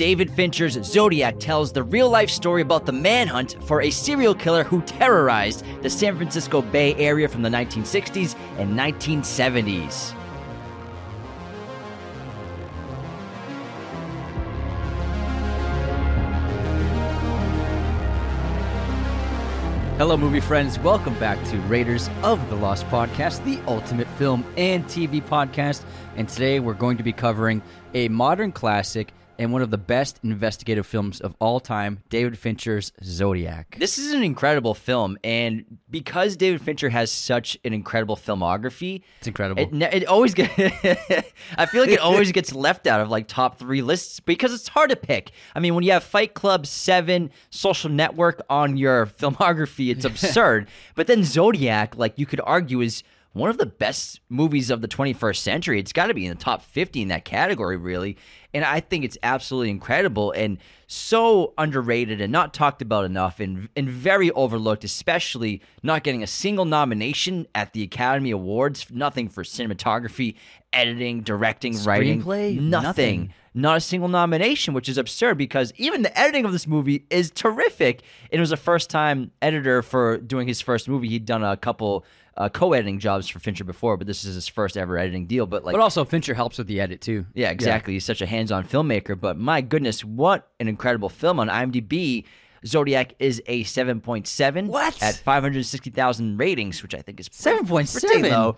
David Fincher's Zodiac tells the real life story about the manhunt for a serial killer who terrorized the San Francisco Bay Area from the 1960s and 1970s. Hello, movie friends. Welcome back to Raiders of the Lost Podcast, the ultimate film and TV podcast. And today we're going to be covering a modern classic and one of the best investigative films of all time, David Fincher's Zodiac. This is an incredible film, and because David Fincher has such an incredible filmography, It's incredible. it, ne- it always gets, I feel like it always gets left out of like top three lists because it's hard to pick. I mean, when you have Fight Club, Seven, Social Network on your filmography, it's absurd. but then Zodiac, like you could argue, is one of the best movies of the 21st century. It's got to be in the top 50 in that category, really. And I think it's absolutely incredible and so underrated and not talked about enough and, and very overlooked, especially not getting a single nomination at the Academy Awards. Nothing for cinematography, editing, directing, writing. Nothing. Nothing. Not a single nomination, which is absurd because even the editing of this movie is terrific. And it was a first time editor for doing his first movie. He'd done a couple uh, co-editing jobs for Fincher before, but this is his first ever editing deal. But like, but also, Fincher helps with the edit too. yeah, exactly. He's such a hands-on filmmaker. But my goodness, what an incredible film on IMDb. Zodiac is a 7.7 What? at 560,000 ratings, which I think is 7.7? pretty low.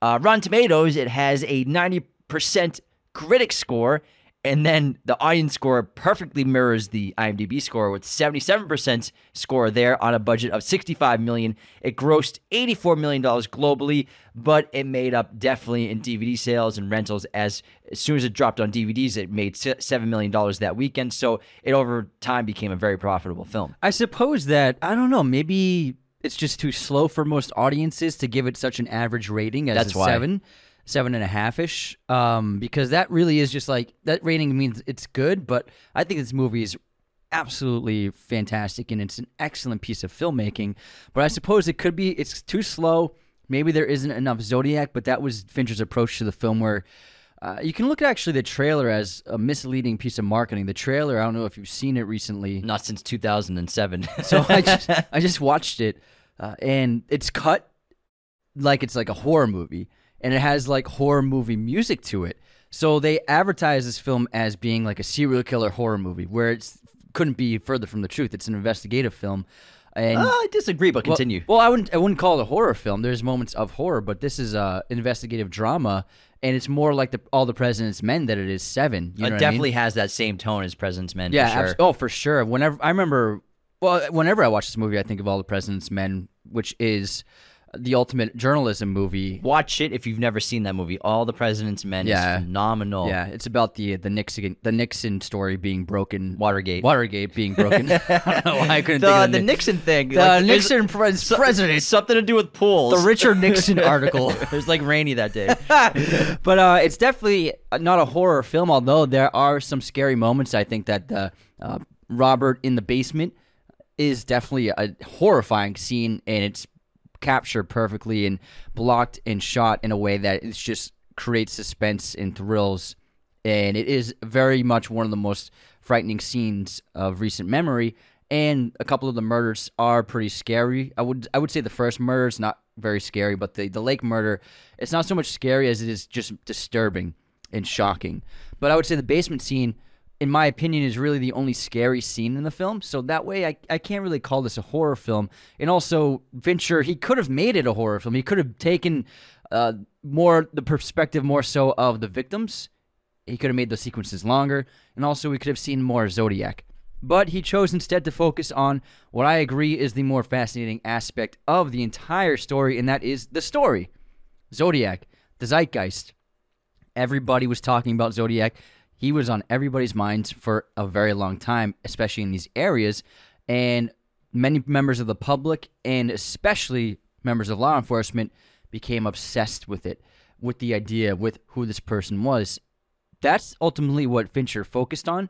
Uh, Rotten Tomatoes, it has a 90% critic score, and then the audience score perfectly mirrors the IMDb score with 77% score there on a budget of 65 million. It grossed 84 million dollars globally, but it made up definitely in DVD sales and rentals as as soon as it dropped on DVDs, it made 7 million dollars that weekend, so it over time became a very profitable film. I suppose that I don't know. Maybe it's just too slow for most audiences to give it such an average rating as That's a why. seven, seven and a half ish. Um, because that really is just like that rating means it's good. But I think this movie is absolutely fantastic and it's an excellent piece of filmmaking. But I suppose it could be it's too slow. Maybe there isn't enough Zodiac, but that was Fincher's approach to the film where. Uh, you can look at actually the trailer as a misleading piece of marketing. The trailer, I don't know if you've seen it recently. Not since 2007. So I just I just watched it, uh, and it's cut like it's like a horror movie, and it has like horror movie music to it. So they advertise this film as being like a serial killer horror movie, where it couldn't be further from the truth. It's an investigative film, and Uh, I disagree, but continue. Well, I wouldn't I wouldn't call it a horror film. There's moments of horror, but this is a investigative drama, and it's more like the All the President's Men that it is Seven. You know it what I mean? definitely has that same tone as President's Men. Yeah, for sure. abs- oh, for sure. Whenever I remember, well, whenever I watch this movie, I think of All the President's Men, which is the ultimate journalism movie. Watch it if you've never seen that movie. All the President's Men Yeah. is phenomenal. Yeah, it's about the the Nixon the Nixon story being broken. Watergate. Watergate being broken. I don't know why I couldn't The, think of the the, Nixon thing. the like, Nixon pres- president. Something to do with pools. The Richard Nixon article. it was like rainy that day. but uh, it's definitely not a horror film, although there are some scary moments. I think that the uh, Robert in the basement is definitely a horrifying scene, and it's captured perfectly and blocked and shot in a way that it's just creates suspense and thrills. And it is very much one of the most frightening scenes of recent memory. And a couple of the murders are pretty scary. I would I would say the first murder is not very scary, but the the lake murder it's not so much scary as it is just disturbing and shocking. But I would say the basement scene, in my opinion, is really the only scary scene in the film. So that way, I, I can't really call this a horror film. And also, Fincher, he could have made it a horror film. He could have taken uh, more the perspective more so of the victims. He could have made those sequences longer, and also we could have seen more Zodiac. But he chose instead to focus on what I agree is the more fascinating aspect of the entire story, and that is the story. Zodiac, the zeitgeist. Everybody was talking about Zodiac. He was on everybody's minds for a very long time, especially in these areas. And many members of the public, and especially members of law enforcement, became obsessed with it, with the idea, with who this person was. That's ultimately what Fincher focused on.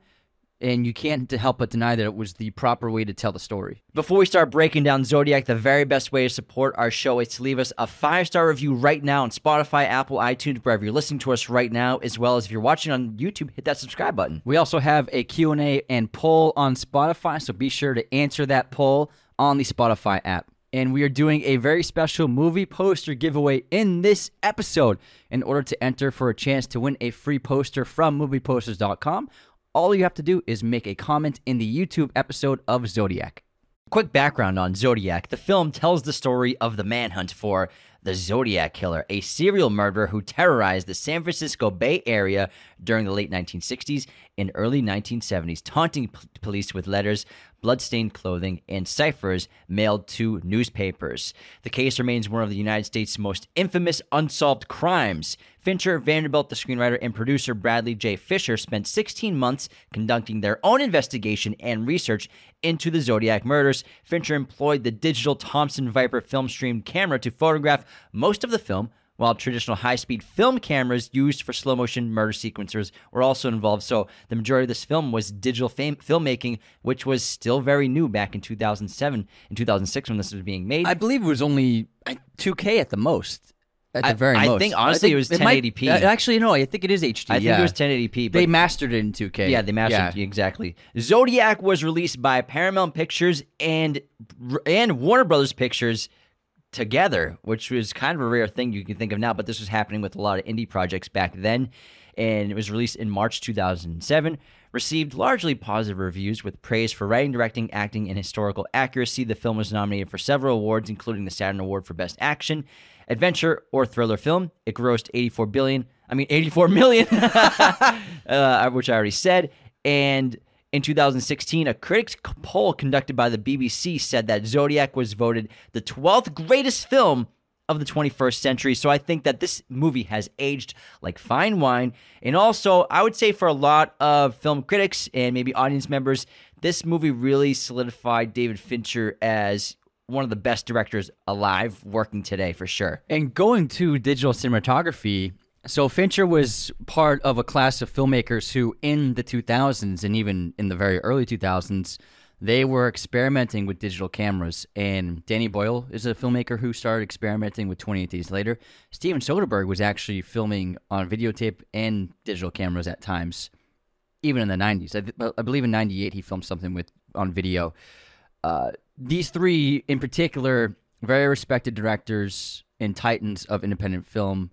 And you can't help but deny that it was the proper way to tell the story. Before we start breaking down Zodiac, the very best way to support our show is to leave us a five star review right now on Spotify, Apple, iTunes, wherever you're listening to us right now, as well as if you're watching on YouTube, hit that subscribe button. We also have a Q&A and poll on Spotify, so be sure to answer that poll on the Spotify app. And we are doing a very special movie poster giveaway in this episode. In order to enter for a chance to win a free poster from movieposters.com, all you have to do is make a comment in the YouTube episode of Zodiac. Quick background on Zodiac. The film tells the story of the manhunt for the Zodiac Killer, a serial murderer who terrorized the San Francisco Bay Area during the late 1960s and early 1970s, taunting p- police with letters, bloodstained clothing, and ciphers mailed to newspapers. The case remains one of the United States' most infamous unsolved crimes. Fincher, Vanderbilt, the screenwriter, and producer Bradley J. Fisher spent 16 months conducting their own investigation and research into the Zodiac murders. Fincher employed the digital Thomson Viper film stream camera to photograph most of the film, while traditional high speed film cameras used for slow motion murder sequencers were also involved. So the majority of this film was digital fam- filmmaking, which was still very new back in 2007 and 2006 when this was being made. I believe it was only uh, 2K at the most. At the I- very I most. think, honestly, it was might- 1080p. uh, actually, no, I think it is HD. I think it was 1080p. But They mastered it in 2K. Yeah, they mastered Yeah. exactly. Zodiac was released by Paramount Pictures and and Warner Brothers Pictures together, which was kind of a rare thing you can think of now, but this was happening with a lot of indie projects back then. And it was released in March 2007. Received largely positive reviews with praise for writing, directing, acting, and historical accuracy. The film was nominated for several awards, including the Saturn Award for Best Action, Adventure, or Thriller Film. It grossed 84 billion. I mean, 84 million, uh, which I already said. And in 2016, a critics poll conducted by the BBC said that Zodiac was voted the 12th greatest film of the 21st century. So I think that this movie has aged like fine wine. And also, I would say for a lot of film critics and maybe audience members, this movie really solidified David Fincher as one of the best directors alive working today for sure. And going to digital cinematography, so Fincher was part of a class of filmmakers who, in the 2000s and even in the very early 2000s, they were experimenting with digital cameras. And Danny Boyle is a filmmaker who started experimenting with 28 Days Later. Steven Soderbergh was actually filming on videotape and digital cameras at times, even in the 90s. I, th- I believe in 98 he filmed something with on video. Uh, these three, in particular, very respected directors and titans of independent film.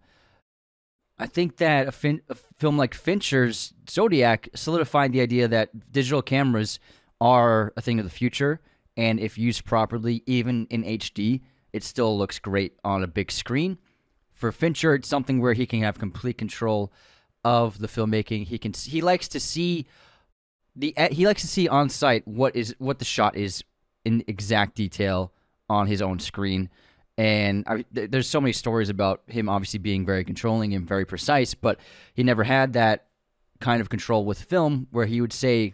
I think that a, fin- a film like Fincher's Zodiac solidified the idea that digital cameras are a thing of the future, and if used properly, even in HD, it still looks great on a big screen. For Fincher, it's something where he can have complete control of the filmmaking. He can he likes to see the eh, he likes to see on site what is what the shot is in exact detail on his own screen. And I, th- there's so many stories about him obviously being very controlling and very precise, but he never had that kind of control with film where he would say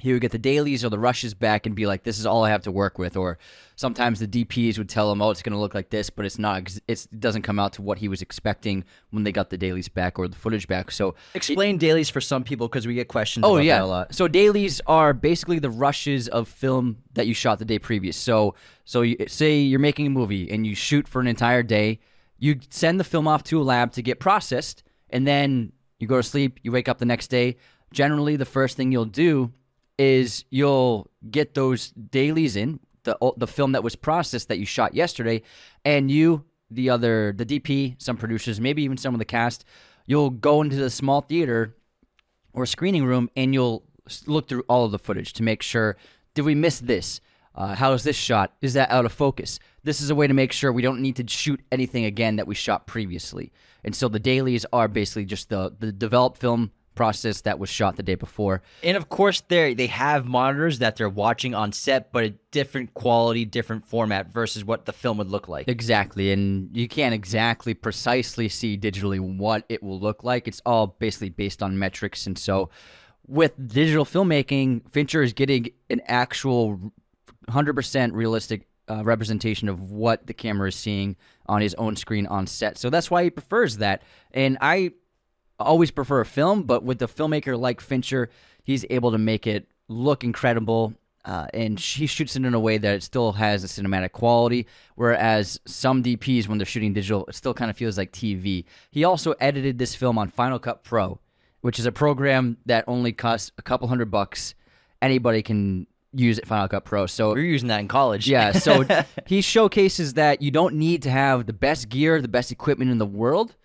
he would get the dailies or the rushes back and be like, "This is all I have to work with." Or sometimes the DPs would tell him, "Oh, it's going to look like this," but it's not. It's, it doesn't come out to what he was expecting when they got the dailies back or the footage back. So Explain dailies for some people because we get questions Oh about yeah, that a lot. So dailies are basically the rushes of film that you shot the day previous. So so you, say you're making a movie and you shoot for an entire day, you send the film off to a lab to get processed, and then you go to sleep. You wake up the next day. Generally, the first thing you'll do is you'll get those dailies in the the film that was processed that you shot yesterday, and you the other the DP, some producers, maybe even some of the cast, you'll go into the small theater or screening room and you'll look through all of the footage to make sure did we miss this? Uh, how is this shot? Is that out of focus? This is a way to make sure we don't need to shoot anything again that we shot previously. And so the dailies are basically just the the developed film process that was shot the day before And of course, they they have monitors that they're watching on set, but a different quality, different format versus what the film would look like. Exactly, and you can't exactly precisely see digitally what it will look like. It's all basically based on metrics, and so with digital filmmaking, Fincher is getting an actual 100% realistic uh, representation of what the camera is seeing on his own screen on set. So that's why he prefers that, and I always prefer a film, but with a filmmaker like Fincher, he's able to make it look incredible. Uh, and he shoots it in a way that it still has a cinematic quality, whereas some DPs, when they're shooting digital, it still kind of feels like TV. He also edited this film on Final Cut Pro, which is a program that only costs a couple hundred bucks. Anybody can use it Final Cut Pro. So we're using that in college. yeah, so he showcases that you don't need to have the best gear, the best equipment in the world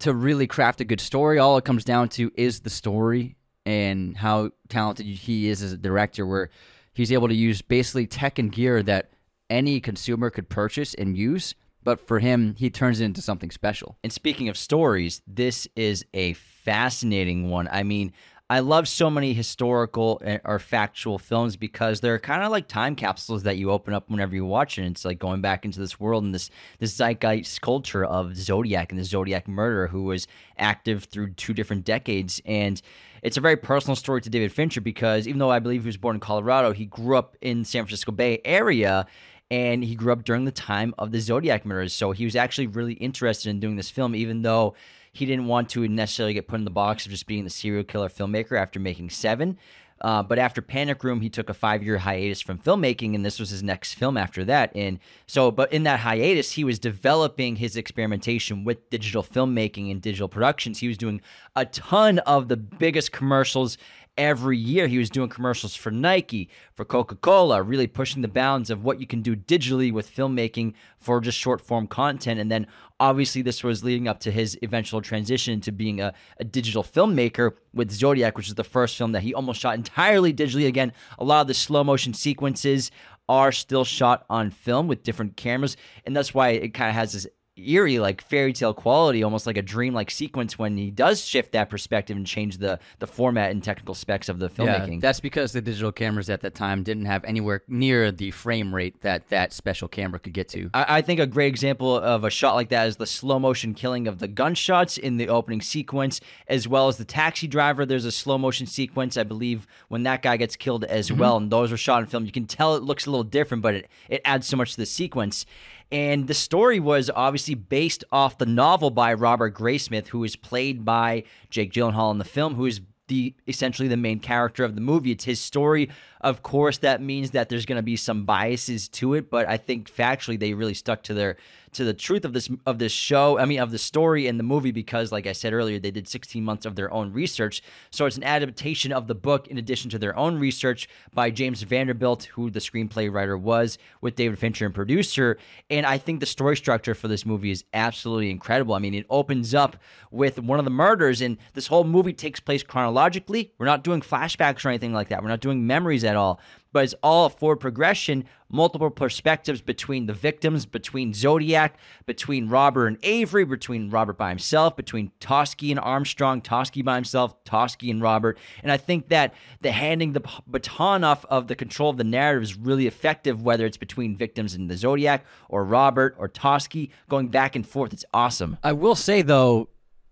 to really craft a good story. All it comes down to is the story and how talented he is as a director, where he's able to use basically tech and gear that any consumer could purchase and use. But for him, he turns it into something special. And speaking of stories, this is a fascinating one. I mean, I love so many historical eh, or factual films because they're kind of like time capsules that you open up whenever you watch it. It's like going back into this world and this this zeitgeist culture of Zodiac and the Zodiac murderer who was active through two different decades. And it's a very personal story to David Fincher because even though I believe he was born in Colorado, he grew up in San Francisco Bay Area and he grew up during the time of the Zodiac murders. So he was actually really interested in doing this film, even though he didn't want to necessarily get put in the box of just being the serial killer filmmaker after making Seven. Uh, but after Panic Room, he took a five year hiatus from filmmaking, and this was his next film after that. And so, but in that hiatus, he was developing his experimentation with digital filmmaking and digital productions. He was doing a ton of the biggest commercials every year he was doing commercials for Nike, for Coca-Cola, really pushing the bounds of what you can do digitally with filmmaking for just short form content. And then obviously this was leading up to his eventual transition to being a, a digital filmmaker with Zodiac, which is the first film that he almost shot entirely digitally. Again, a lot of the slow motion sequences are still shot on film with different cameras, and that's why it kind of has this eerie, like fairy tale quality, almost like a dream-like sequence when he does shift that perspective and change the the format and technical specs of the filmmaking. Yeah, that's because the digital cameras at that time didn't have anywhere near the frame rate that that special camera could get to. I, I think a great example of a shot like that is the slow motion killing of the gunshots in the opening sequence, as well as the taxi driver. There's a slow motion sequence, I believe, when that guy gets killed as mm-hmm. well, and those were shot in film. You can tell it looks a little different, but it, it adds so much to the sequence. And the story was obviously based off the novel by Robert Graysmith, who is played by Jake Gyllenhaal in the film, who is the essentially the main character of the movie. It's his story. Of course, that means that there's going to be some biases to it, but I think factually they really stuck to their to the truth of this of this show. I mean, of the story and the movie because, like I said earlier, they did 16 months of their own research. So it's an adaptation of the book in addition to their own research by James Vanderbilt, who the screenplay writer was, with David Fincher and producer. And I think the story structure for this movie is absolutely incredible. I mean, it opens up with one of the murders, and this whole movie takes place chronologically. We're not doing flashbacks or anything like that. We're not doing memories at all but it's all forward progression, multiple perspectives between the victims, between Zodiac, between Robert and Avery, between Robert by himself, between Toschi and Armstrong, Toschi by himself, Toschi and Robert. And I think that the handing the baton off of the control of the narrative is really effective, whether it's between victims and the Zodiac or Robert or Toschi, going back and forth. It's awesome. I will say though,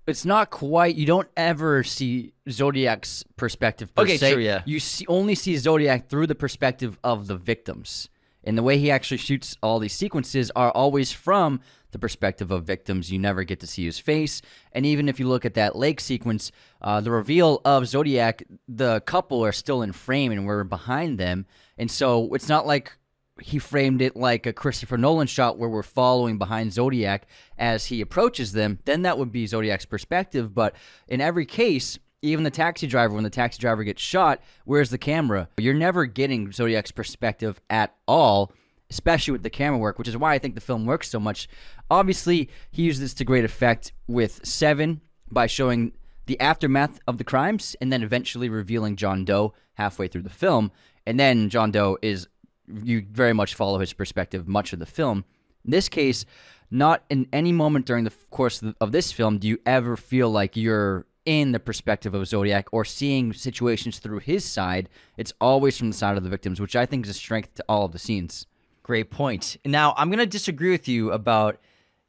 it's not quite. You don't ever see Zodiac's perspective. Per Okay, se. yeah. You see, only see Zodiac through the perspective of the victims, and the way he actually shoots all these sequences are always from the perspective of victims. You never get to see his face, and even if you look at that lake sequence, uh, the reveal of Zodiac, the couple are still in frame, and we're behind them, and so it's not like he framed it like a Christopher Nolan shot where we're following behind Zodiac as he approaches them, then that would be Zodiac's perspective. But in every case, even the taxi driver, when the taxi driver gets shot, where's the camera? You're never getting Zodiac's perspective at all, especially with the camera work, which is why I think the film works so much. Obviously, he used this to great effect with Seven by showing the aftermath of the crimes and then eventually revealing John Doe halfway through the film. And then John Doe is you very much follow his perspective much of the film. In this case, not in any moment during the course of, this film do you ever feel like you're in the perspective of Zodiac or seeing situations through his side. It's always from the side of the victims, which I think is a strength to all of the scenes. Great point. Now, I'm going to disagree with you about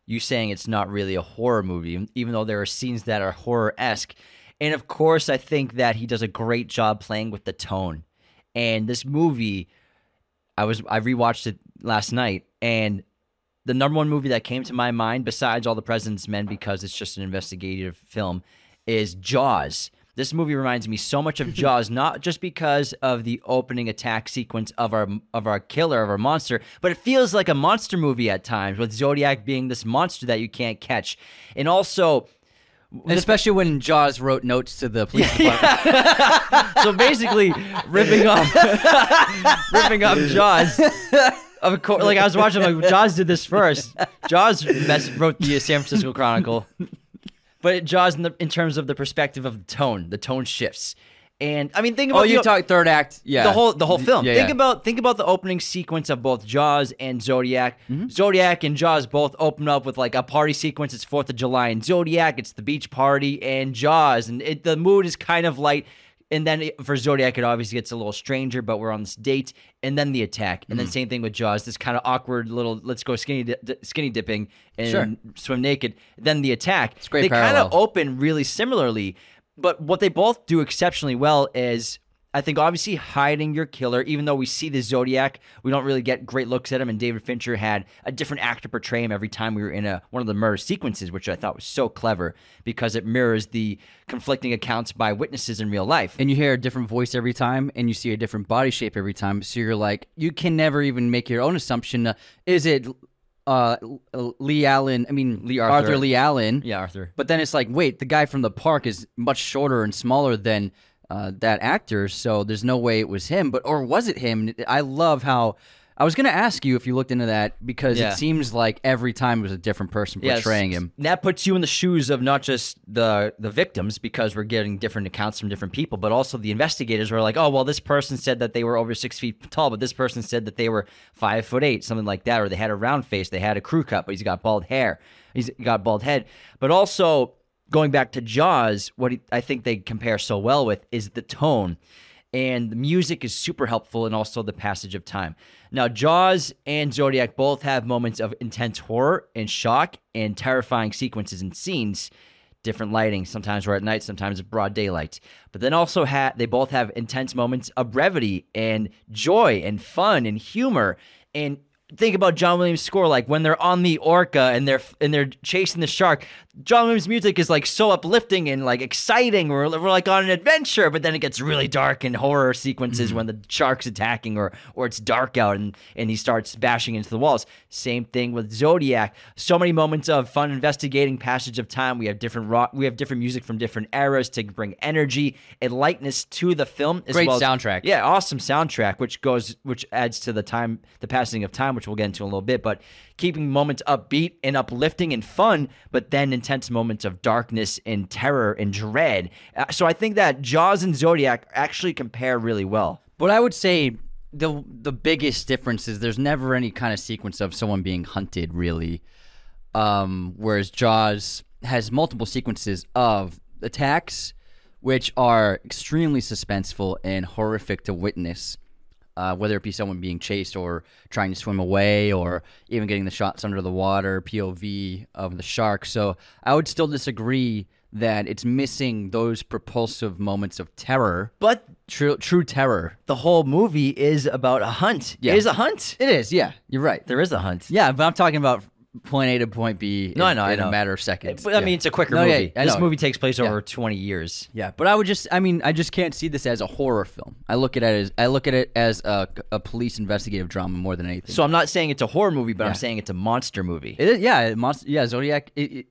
you saying it's not really a horror movie, even though there are scenes that are horror esque. And of course, I think that he does a great job playing with the tone. And this movie, I was I rewatched it last night, and the number one movie that came to my mind, besides All the President's Men, because it's just an investigative film, is Jaws. This movie reminds me so much of Jaws, not just because of the opening attack sequence of our of our killer of our monster, but it feels like a monster movie at times, with Zodiac being this monster that you can't catch, and also. Especially when Jaws wrote notes to the police department. so basically, ripping off, ripping off Jaws. Of course, like I was watching, like Jaws did this first. Jaws mess, wrote the San Francisco Chronicle, but Jaws in, the, in terms of the perspective of the tone, the tone shifts. And I mean, think about oh, you talk third act, yeah. the whole the whole film. Yeah, think yeah. about think about the opening sequence of both Jaws and Zodiac. Mm-hmm. Zodiac and Jaws both open up with like a party sequence. It's Fourth of July, and Zodiac it's the beach party, and Jaws, and it, the mood is kind of light. And then it- for Zodiac, it obviously gets a little stranger, but we're on this date, and then the attack, and Mm-hmm. then same thing with Jaws. This kind of awkward little let's go skinny di- skinny dipping and Sure. swim naked. Then the attack. It's great They kind of open really similarly, but what they both do exceptionally well is I think obviously hiding your killer, even though we see the Zodiac, we don't really get great looks at him. And David Fincher had a different actor portray him every time we were in a one of the murder sequences, which I thought was so clever because it mirrors the conflicting accounts by witnesses in real life. and you hear a different voice every time and you see a different body shape every time so you're like you can never even make your own assumption uh, is it uh lee allen i mean Lee Arthur. Arthur Lee allen yeah, Arthur. but then it's like wait the guy from the park is much shorter and smaller than uh, that actor so there's no way it was him but or was it him i love how I was gonna ask you if you looked into that because Yeah. it seems like every time it was a different person portraying Yes. him. That puts you in the shoes of not just the the victims because we're getting different accounts from different people, but also the investigators were like, oh well, this person said that they were over six feet tall, but this person said that they were five foot eight, something like that, or they had a round face, they had a crew cut, but he's got bald hair, he's got bald head, but also going back to Jaws, what he, I think they compare so well with is the tone. And the music is super helpful, and also the passage of time. Now, Jaws and Zodiac both have moments of intense horror and shock and terrifying sequences and scenes. Different lighting. Sometimes we're at night, sometimes broad daylight. But then also ha- they both have intense moments of brevity and joy and fun and humor. And think about John Williams' score, like when they're on the orca and they're and they're chasing the shark. John Williams' music is like so uplifting and like exciting. We're, we're like on an adventure, but then it gets really dark and horror sequences mm-hmm. when the shark's attacking or or it's dark out and and he starts bashing into the walls. Same thing with Zodiac. So many moments of fun investigating passage of time. We have different rock. We have different music from different eras to bring energy and lightness to the film. As Great well as- soundtrack. yeah, awesome soundtrack, which goes, which adds to the time, the passing of time, which we'll get into in a little bit. But keeping moments upbeat and uplifting and fun, but then intense moments of darkness and terror and dread. Uh, so I think that Jaws and Zodiac actually compare really well. But I would say the the biggest difference is there's never any kind of sequence of someone being hunted really. Um, whereas Jaws has multiple sequences of attacks, which are extremely suspenseful and horrific to witness. Uh, whether it be someone being chased or trying to swim away, or even getting the shots under the water, POV of the shark. So I would still disagree that it's missing those propulsive moments of terror, But true true terror. the whole movie is about a hunt. Yeah. It is a hunt. It is, yeah. You're right. There is a hunt. Yeah, but I'm talking about point A to point B. No, in, I know, I in know. a matter of seconds. But I Yeah. mean, it's a quicker No, yeah, movie. I this know. movie takes place over 20 years. yeah, but I would just, I mean, I just can't see this as a horror film. I look at it as, I look at it as a, a police investigative drama more than anything. So I'm not saying it's a horror movie, but I'm saying it's a monster movie. it is, yeah, monster, yeah, Zodiac. It,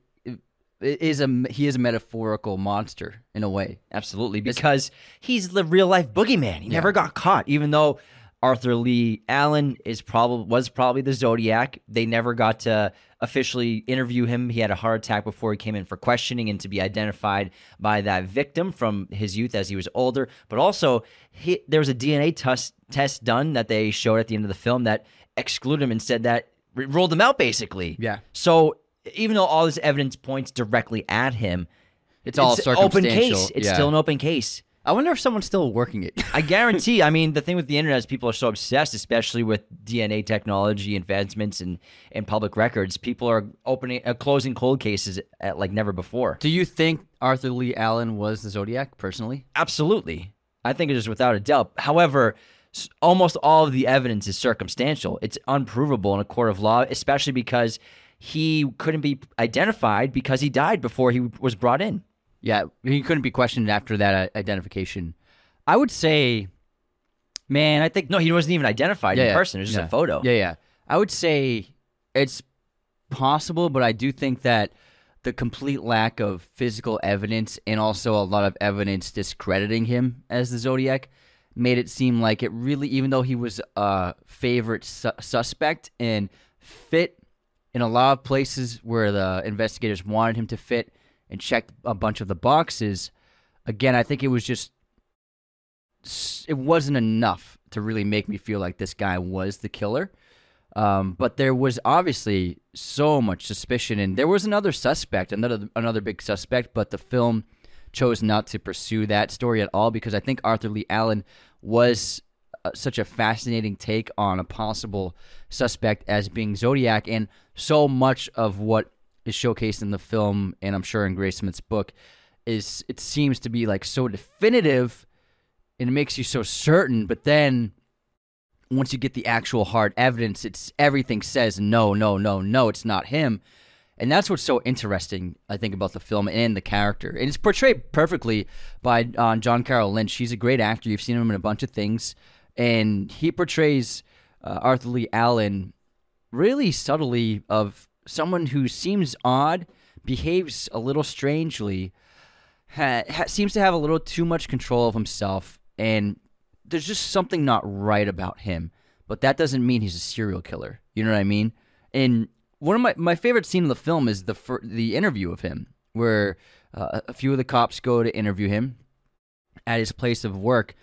it is a he is a metaphorical monster in a way. Absolutely, because he's the real life boogeyman. He never got caught, even though Arthur Lee Allen is probably was probably the Zodiac. They never got to officially interview him. He had a heart attack before he came in for questioning and to be identified by that victim from his youth as he was older. But also, he, there was a DNA test test done that they showed at the end of the film that excluded him and said that ruled him out basically. Yeah. So even though all this evidence points directly at him, It's all an open circumstantial. case. It's yeah. still an open case. I wonder if someone's still working it. I guarantee. I mean, the thing with the internet is people are so obsessed, especially with DNA technology advancements and and public records. People are opening, uh, closing cold cases at like never before. Do you think Arthur Lee Allen was the Zodiac personally? Absolutely, I think it is without a doubt. However, almost all of the evidence is circumstantial. It's unprovable in a court of law, especially because he couldn't be identified because he died before he was brought in. Yeah, he couldn't be questioned after that uh, identification. I would say, man, I think No, he wasn't even identified Yeah, in yeah, person. It was just yeah. a photo. Yeah, yeah. I would say it's possible, but I do think that the complete lack of physical evidence and also a lot of evidence discrediting him as the Zodiac made it seem like it really, even though he was a favorite su- suspect and fit in a lot of places where the investigators wanted him to fit and checked a bunch of the boxes, again, I think it was just it wasn't enough to really make me feel like this guy was the killer. Um, but there was obviously so much suspicion, and there was another suspect, another another big suspect. But the film chose not to pursue that story at all because I think Arthur Lee Allen was uh, such a fascinating take on a possible suspect as being Zodiac, and so much of what is showcased in the film, and I'm sure in Graysmith's book, is it seems to be like so definitive, and it makes you so certain. But then once you get the actual hard evidence, it's everything says no, no, no, no, it's not him. And that's what's so interesting, I think, about the film and the character. And it's portrayed perfectly by uh, John Carroll Lynch. He's a great actor. You've seen him in a bunch of things. And he portrays uh, Arthur Lee Allen really subtly of someone who seems odd, behaves a little strangely, ha- ha- seems to have a little too much control of himself, and there's just something not right about him. But that doesn't mean he's a serial killer. You know what I mean? And one of my, my favorite scene in the film is the fir- the interview of him, where uh, a few of the cops go to interview him at his place of work.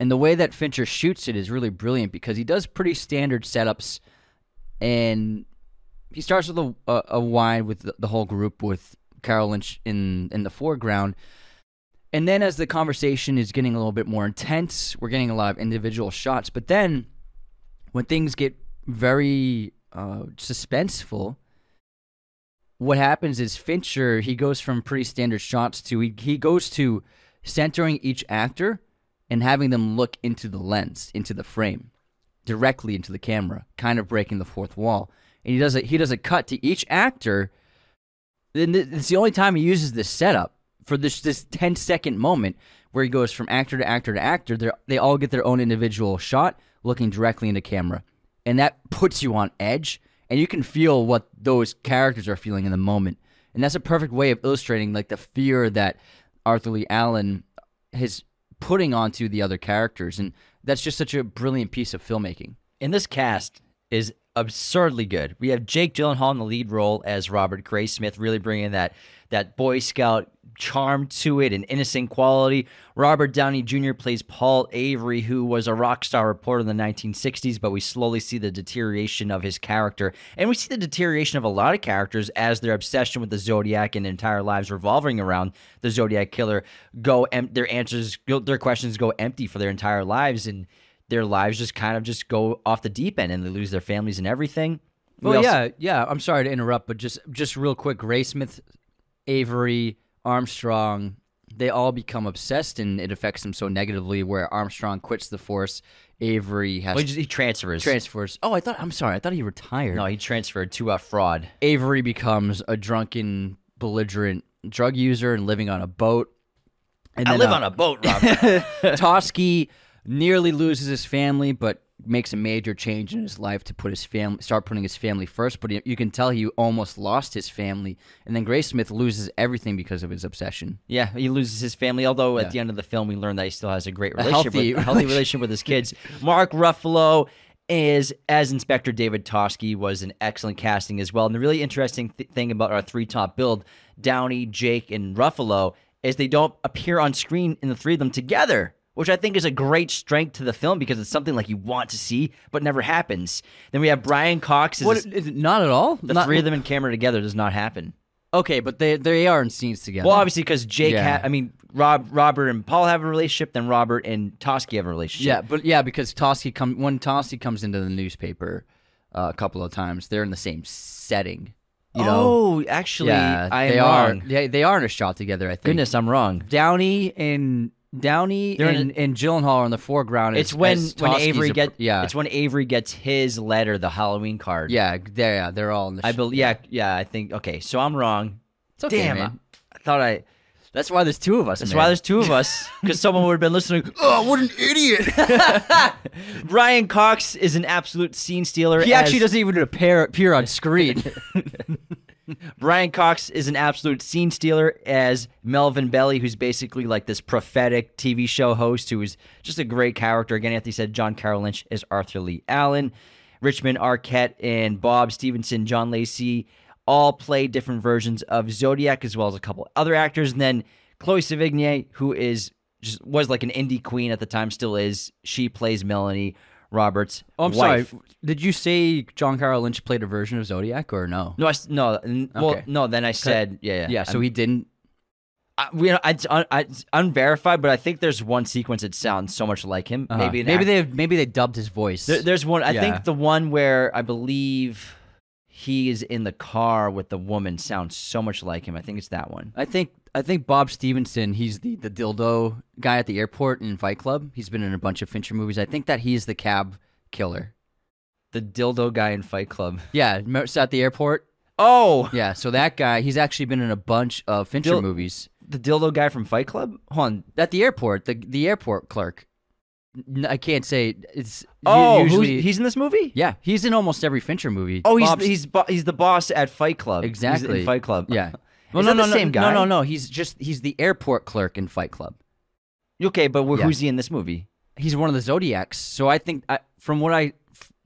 And the way that Fincher shoots it is really brilliant because he does pretty standard setups, and he starts with a, a, wine with the, the whole group with Carroll Lynch in in the foreground. And then as the conversation is getting a little bit more intense, we're getting a lot of individual shots. But then when things get very uh, suspenseful, what happens is Fincher, he goes from pretty standard shots to he, he goes to centering each actor and having them look into the lens, into the frame, directly into the camera, kind of breaking the fourth wall. And he does a, he does a cut to each actor. Then it's the only time he uses this setup for this this 10 second moment where he goes from actor to actor to actor. They they all get their own individual shot looking directly into camera, and that puts you on edge, and you can feel what those characters are feeling in the moment. And that's a perfect way of illustrating like the fear that Arthur Lee Allen is putting onto the other characters, and that's just such a brilliant piece of filmmaking. And this cast is absurdly good. We have Jake Gyllenhaal in the lead role as Robert Graysmith, really bringing that that Boy Scout charm to it and innocent quality. Robert Downey Jr. plays Paul Avery, who was a rock star reporter in the 1960s, but we slowly see the deterioration of his character. And we see the deterioration of a lot of characters as their obsession with the Zodiac and entire lives revolving around the Zodiac killer go em- their answers go, their questions go empty for their entire lives and their lives just kind of just go off the deep end and they lose their families and everything. We Well, also- yeah, yeah. I'm sorry to interrupt, but just just real quick, Graysmith, Avery, Armstrong, they all become obsessed, and it affects them so negatively. Where Armstrong quits the force, Avery has Well, he, just, he transfers. transfers. Oh, I thought. I'm sorry. I thought he retired. no, he transferred to a fraud. Avery becomes a drunken, belligerent drug user and living on a boat. And I live uh, on a boat, Robert. Toschi nearly loses his family, but makes a major change in his life to put his family, start putting his family first. But you can tell he almost lost his family, and then Graysmith loses everything because of his obsession. yeah, he loses his family. Although Yeah. at the end of the film, we learn that he still has a great A relationship, healthy with, healthy relationship with his kids. Mark Ruffalo is as Inspector David Toschi was an excellent casting as well. And the really interesting th- thing about our three top build, Downey, Jake, and Ruffalo, is they don't appear on screen in the three of them together. Which I think is a great strength to the film because it's something like you want to see but never happens. Then we have Brian Cox. What? Is it not at all. the Not- three of them in camera together does not happen. Okay, but they they are in scenes together. Well, obviously, because Jake, Yeah. ha- I mean, Rob, Robert and Paul have a relationship. Then Robert and Toschi have a relationship. yeah, but yeah, because Toschi come when Toschi comes into the newspaper uh, a couple of times, they're in the same setting. You know. oh, actually, yeah, I am they wrong. are. They, they are in a shot together. I think. Goodness, I'm wrong. Downey and Downey They're in and, and Gyllenhaal are in the foreground. It's as- when as when Avery a- get yeah It's when Avery gets his letter, the Halloween card. yeah they're yeah, they're all in the. I believe. Yeah, yeah. I think. Okay, so I'm wrong. It's okay, Damn, man. I, I thought I. That's why there's two of us. That's man. why there's two of us, because someone would have been listening. Oh, what an idiot! Brian Cox is an absolute scene stealer. He actually doesn't even appear appear on screen. Brian Cox is an absolute scene stealer as Melvin Belli, who's basically like this prophetic TV show host who is just a great character. Again, Anthony said John Carroll Lynch is Arthur Lee Allen. Richmond Arquette and Bob Stevenson, John Lacy, all play different versions of Zodiac, as well as a couple other actors. And then Chloe Sevigny, who is just was like an indie queen at the time, still is. She plays Melanie Roberts. Oh, I'm wife. sorry. Did you say John Carroll Lynch played a version of Zodiac or no? No, I, s- no, n- well, Okay. no. Then I said, yeah, yeah, Yeah, so he didn't. I, we, I, it's, un, I, it's unverified, but I think there's one sequence that sounds so much like him. uh-huh. Maybe an maybe act- they maybe they dubbed his voice. There, there's one. I Yeah. think the one where I believe he is in the car with the woman sounds so much like him. I think it's that one. I think I think Bob Stevenson, he's the the dildo guy at the airport in Fight Club. He's been in a bunch of Fincher movies. I think that he's the cab killer. The dildo guy in Fight Club. Yeah, so at the airport. Oh, Yeah, so that guy, he's actually been in a bunch of Fincher Dil- movies. the dildo guy from Fight Club. Hold on. At the airport, the the airport clerk. I can't say it's Oh, who's- usually he's in this movie. yeah, he's in almost every Fincher movie. Oh, he's Bob's- he's bo- he's the boss at Fight Club. He's Exactly. in Fight Club. yeah. Well, no, the no, same no, guy? No, no, no. He's just he's the airport clerk in Fight Club. Okay, but Yeah. who's he in this movie? He's one of the Zodiacs. So I think I, from what I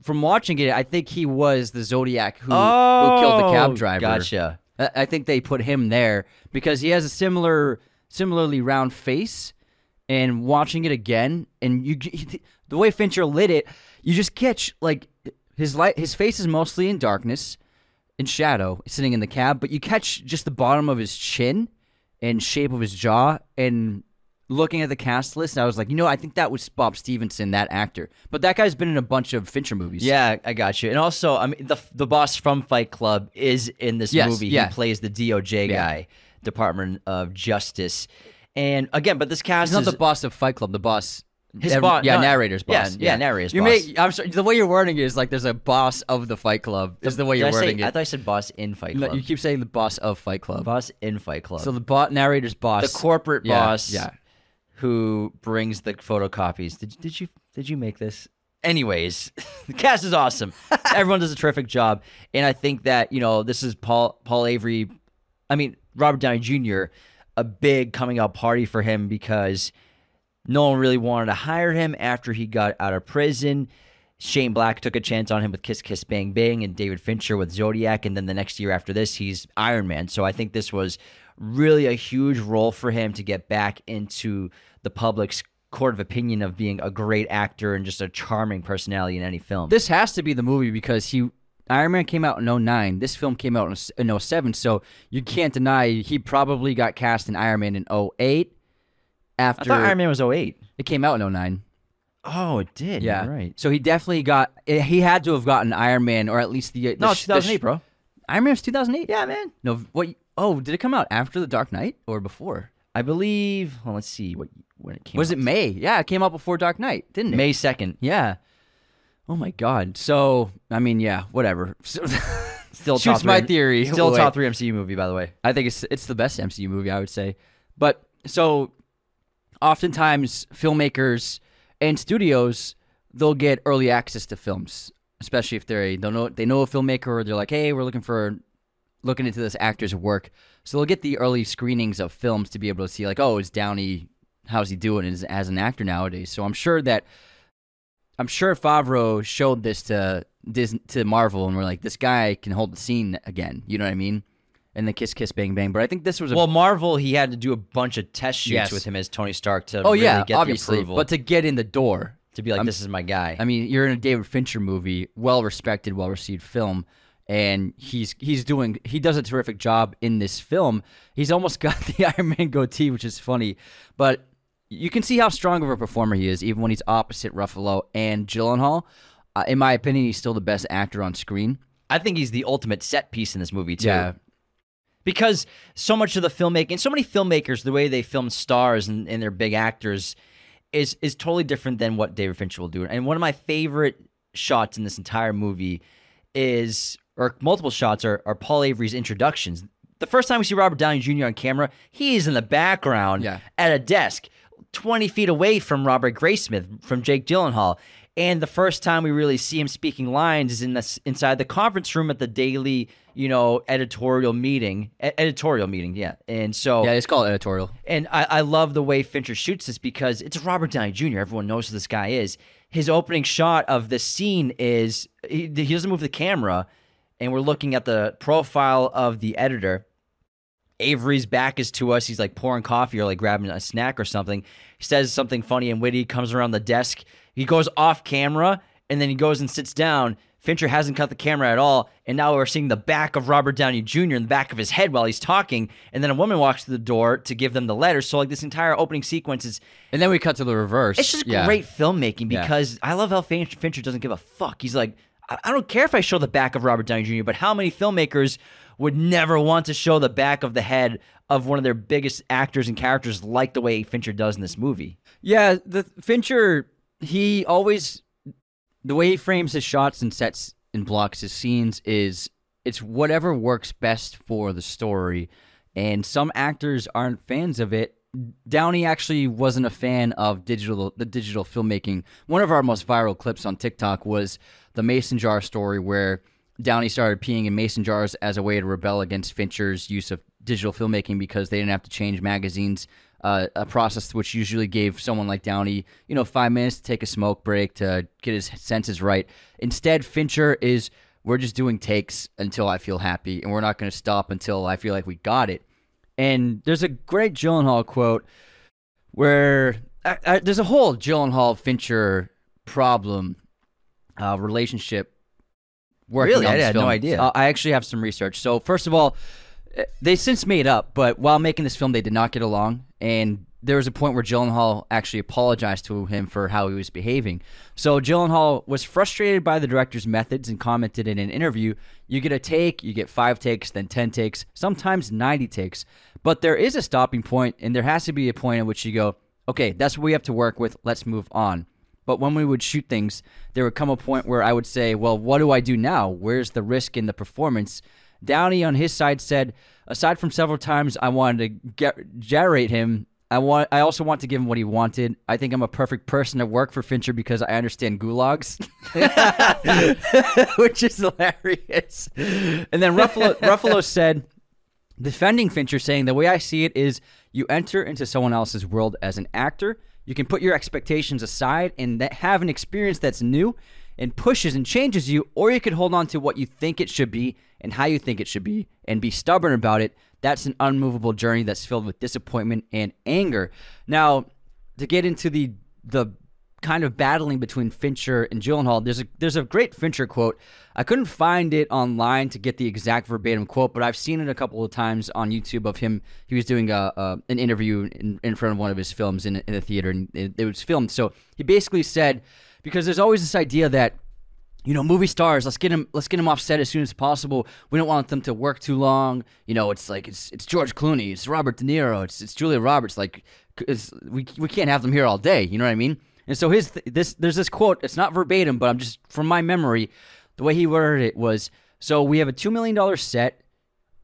from watching it, I think he was the Zodiac who, who killed the cab Oh, driver. Gotcha. I I think they put him there because he has a similar, similarly round face. And watching it again, and you the way Fincher lit it, you just catch like his light. His face is mostly in darkness, in shadow, sitting in the cab. But you catch just the bottom of his chin and shape of his jaw. And looking at the cast list, I was like, you know, I think that was Bob Stevenson, that actor. But that guy's been in a bunch of Fincher movies. Yeah, I got you. And also, I mean, the the boss from Fight Club is in this Yes, movie. yeah. He plays the DOJ Yeah. guy, Department of Justice. And again, but this cast He's not is the boss of Fight Club. The boss, His every- boss- yeah, no, narrator's yeah, boss. yeah, narrator's you boss. Make, I'm sorry, the way you're wording it is like there's a boss of the Fight Club. Is the way you're I say- wording I thought I said boss in Fight No, Club. you keep saying the boss of Fight Club. boss in Fight Club. So the bo- narrator's boss, the corporate Yeah, boss, yeah. who brings the photocopies. Did did you did you make this? Anyways, the cast is awesome. Everyone does a terrific job, and I think that you know this is Paul Paul Avery. I mean Robert Downey Jr. A big coming out party for him because no one really wanted to hire him after he got out of prison. Shane Black took a chance on him with Kiss Kiss Bang Bang and David Fincher with Zodiac. And then the next year after this, he's Iron Man. So I think this was really a huge role for him to get back into the public's court of opinion of being a great actor and just a charming personality in any film. This has to be the movie because he Iron Man came out in 09. This film came out in s- 07, so you can't deny he probably got cast in Iron Man in 08 I after thought Iron Man was 08. it came out in 09. Oh, it did. Yeah. You're right. So he definitely got eh, he had to have gotten Iron Man or at least the, the No, sh- it's the sh- 2008, bro. Iron Man was 2008. Yeah, man. No, what? Oh, did it come out after the Dark Knight or before? I believe. Well, let's see what when it came. Was out. it May? Yeah, it came out before Dark Knight, didn't it? May 2nd? Yeah. Oh my God. So I mean, yeah, whatever. So, Still Shoots top my three- theory Still away. top three MCU movie, by the way. I think it's it's the best MCU movie, I would say. But so oftentimes filmmakers and studios they'll get early access to films, especially if they're a, they know they know a filmmaker or they're like, hey, we're looking for looking into this actor's work. So they'll get the early screenings of films to be able to see like, oh, is Downey how's he doing as, as an actor nowadays? So I'm sure that I'm sure Favreau showed this to Disney, to Marvel and we're like, this guy can hold the scene again. You know what I mean? And the kiss, kiss, bang, bang. But I think this was a Well, Marvel, he had to do a bunch of test shoots Yes. with him as Tony Stark to oh really yeah, get obviously. the approval. But to get in the door, to be like, this is my guy. I mean, you're in a David Fincher movie, well respected, well received film, and he's he's doing he does a terrific job in this film. He's almost got the Iron Man goatee, which is funny, but you can see how strong of a performer he is, even when he's opposite Ruffalo and Gyllenhaal. Uh, in my opinion, he's still the best actor on screen. I think he's the ultimate set piece in this movie, too. Yeah. Because so much of the filmmaking, so many filmmakers, the way they film stars and, and their big actors is is totally different than what David Fincher will do. And one of my favorite shots in this entire movie is, or multiple shots, are, are Paul Avery's introductions. The first time we see Robert Downey Jr. on camera, he's in the background Yeah. at a desk, 20 feet away from Robert Graysmith, from Jake Gyllenhaal. And the first time we really see him speaking lines is in this inside the conference room at the daily, you know, editorial meeting. E- editorial meeting, yeah. And so Yeah, it's called editorial. and I, I love the way Fincher shoots this because it's Robert Downey Jr. Everyone knows who this guy is. His opening shot of the scene is he, he doesn't move the camera, and we're looking at the profile of the editor. Avery's back is to us. He's like pouring coffee or like grabbing a snack or something. He says something funny and witty, comes around the desk. He goes off camera and then he goes and sits down. Fincher hasn't cut the camera at all, and now we're seeing the back of Robert Downey Jr. in the back of his head while he's talking. And then a woman walks through the door to give them the letter. So like this entire opening sequence is And then we cut to the reverse. it's just Yeah. great filmmaking Yeah. because I love how Fincher, doesn't give a fuck. He's like, I don't care if I show the back of Robert Downey Jr., but how many filmmakers would never want to show the back of the head of one of their biggest actors and characters like the way Fincher does in this movie? Yeah, the Fincher, he always the way he frames his shots and sets and blocks his scenes is it's whatever works best for the story. And some actors aren't fans of it. Downey actually wasn't a fan of digital the digital filmmaking. One of our most viral clips on TikTok was the mason jar story where Downey started peeing in mason jars as a way to rebel against Fincher's use of digital filmmaking because they didn't have to change magazines, uh, a process which usually gave someone like Downey, you know, five minutes to take a smoke break to get his senses right. Instead, Fincher is we're just doing takes until I feel happy, and we're not going to stop until I feel like we got it. And there's a great Gyllenhaal quote where I, I, there's a whole Gyllenhaal Fincher problem uh, relationship working Really? on I this had no idea. Uh, I actually have some research. So first of all, eh, they since made up, but while making this film, they did not get along, and there was a point where Gyllenhaal actually apologized to him for how he was behaving. So Gyllenhaal was frustrated by the director's methods and commented in an interview, "You get a take, you get five takes, then ten takes, sometimes ninety takes, but there is a stopping point, and there has to be a point at which you go." Okay, that's what we have to work with. Let's move on. But when we would shoot things, there would come a point where I would say, Well, what do I do now? Where's the risk in the performance? Downey on his side said, Aside from several times I wanted to get, gyrate him, I want. I also want to give him what he wanted. I think I'm a perfect person to work for Fincher because I understand gulags, which is hilarious. And then Ruffalo, Ruffalo said, defending Fincher, saying the way I see it is you enter into someone else's world as an actor. You can put your expectations aside and have an experience that's new and pushes and changes you, or you could hold on to what you think it should be and how you think it should be and be stubborn about it. That's an unmovable journey that's filled with disappointment and anger. Now, to get into the the kind of battling between Fincher and Gyllenhaal. There's a there's a great Fincher quote. I couldn't find it online to get the exact verbatim quote, but I've seen it a couple of times on YouTube of him. He was doing a, a an interview in, in front of one of his films in, in a theater, and it, it was filmed. So he basically said, because there's always this idea that you know, movie stars, let's get him let's get him off set as soon as possible. We don't want them to work too long. You know, it's like it's it's George Clooney, it's Robert De Niro, it's it's Julia Roberts. Like, it's, we we can't have them here all day. You know what I mean? And so his this there's this quote. It's not verbatim, but I'm just from my memory, the way he worded it was: so we have a two million dollar set,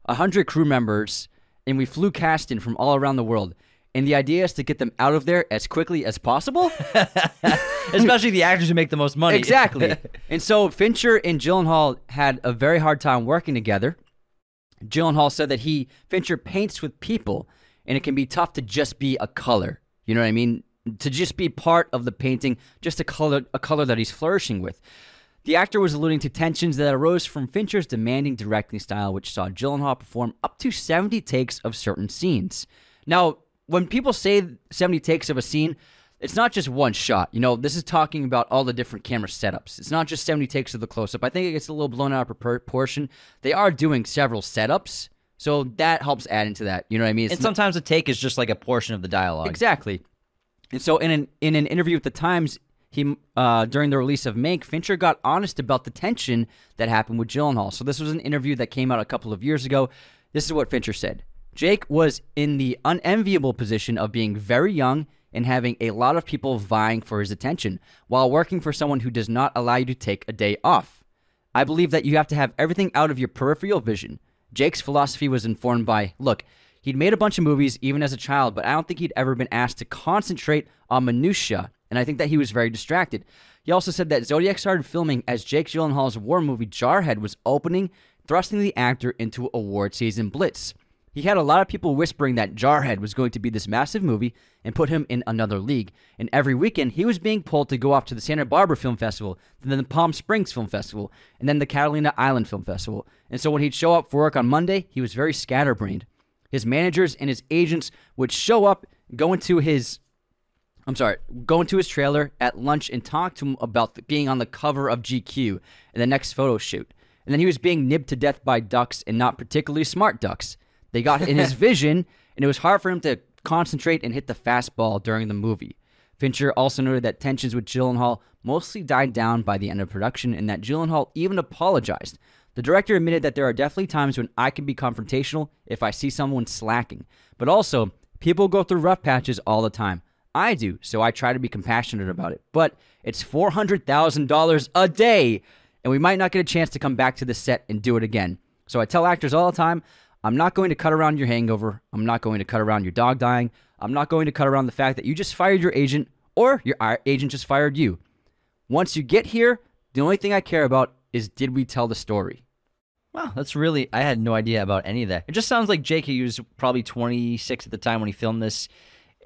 hundred crew members, and we flew cast in from all around the world. And the idea is to get them out of there as quickly as possible. Especially the actors who make the most money. Exactly. and so Fincher and Gyllenhaal had a very hard time working together. Gyllenhaal said that he Fincher paints with people, and it can be tough to just be a color. You know what I mean? To just be part of the painting, just a color, a color that he's flourishing with. The actor was alluding to tensions that arose from Fincher's demanding directing style, which saw Gyllenhaal perform up to 70 takes of certain scenes. Now, when people say 70 takes of a scene, it's not just one shot. You know, this is talking about all the different camera setups. It's not just 70 takes of the close up. I think it gets a little blown out of proportion. They are doing several setups, so that helps add into that. You know what I mean? It's And sometimes a take is just like a portion of the dialogue. Exactly. And so in an in an interview with the Times, he uh, during the release of Mank, Fincher got honest about the tension that happened with Gyllenhaal. So this was an interview that came out a couple of years ago. This is what Fincher said. Jake was in the unenviable position of being very young and having a lot of people vying for his attention while working for someone who does not allow you to take a day off. I believe that you have to have everything out of your peripheral vision. Jake's philosophy was informed by look, he'd made a bunch of movies even as a child, but I don't think he'd ever been asked to concentrate on minutia, and I think that he was very distracted. He also said that Zodiac started filming as Jake Gyllenhaal's war movie Jarhead was opening, thrusting the actor into award season blitz. He had a lot of people whispering that Jarhead was going to be this massive movie and put him in another league. And every weekend, he was being pulled to go off to the Santa Barbara Film Festival, then the Palm Springs Film Festival, and then the Catalina Island Film Festival. And so when he'd show up for work on Monday, he was very scatterbrained. His managers and his agents would show up, go into his I'm sorry, go into his trailer at lunch and talk to him about the, being on the cover of GQ and the next photo shoot. And then he was being nibbed to death by ducks and not particularly smart ducks. They got in his vision, and it was hard for him to concentrate and hit the fastball during the movie. Fincher also noted that tensions with Gyllenhaal mostly died down by the end of production and that Gyllenhaal even apologized. The director admitted that there are definitely times when I can be confrontational if I see someone slacking, but also, people go through rough patches all the time. I do, so I try to be compassionate about it. But it's $400,000 a day, and we might not get a chance to come back to the set and do it again. So I tell actors all the time I'm not going to cut around your hangover. I'm not going to cut around your dog dying. I'm not going to cut around the fact that you just fired your agent or your agent just fired you. Once you get here, the only thing I care about is did we tell the story? Wow, that's really, I had no idea about any of that. It just sounds like he was probably 26 at the time when he filmed this.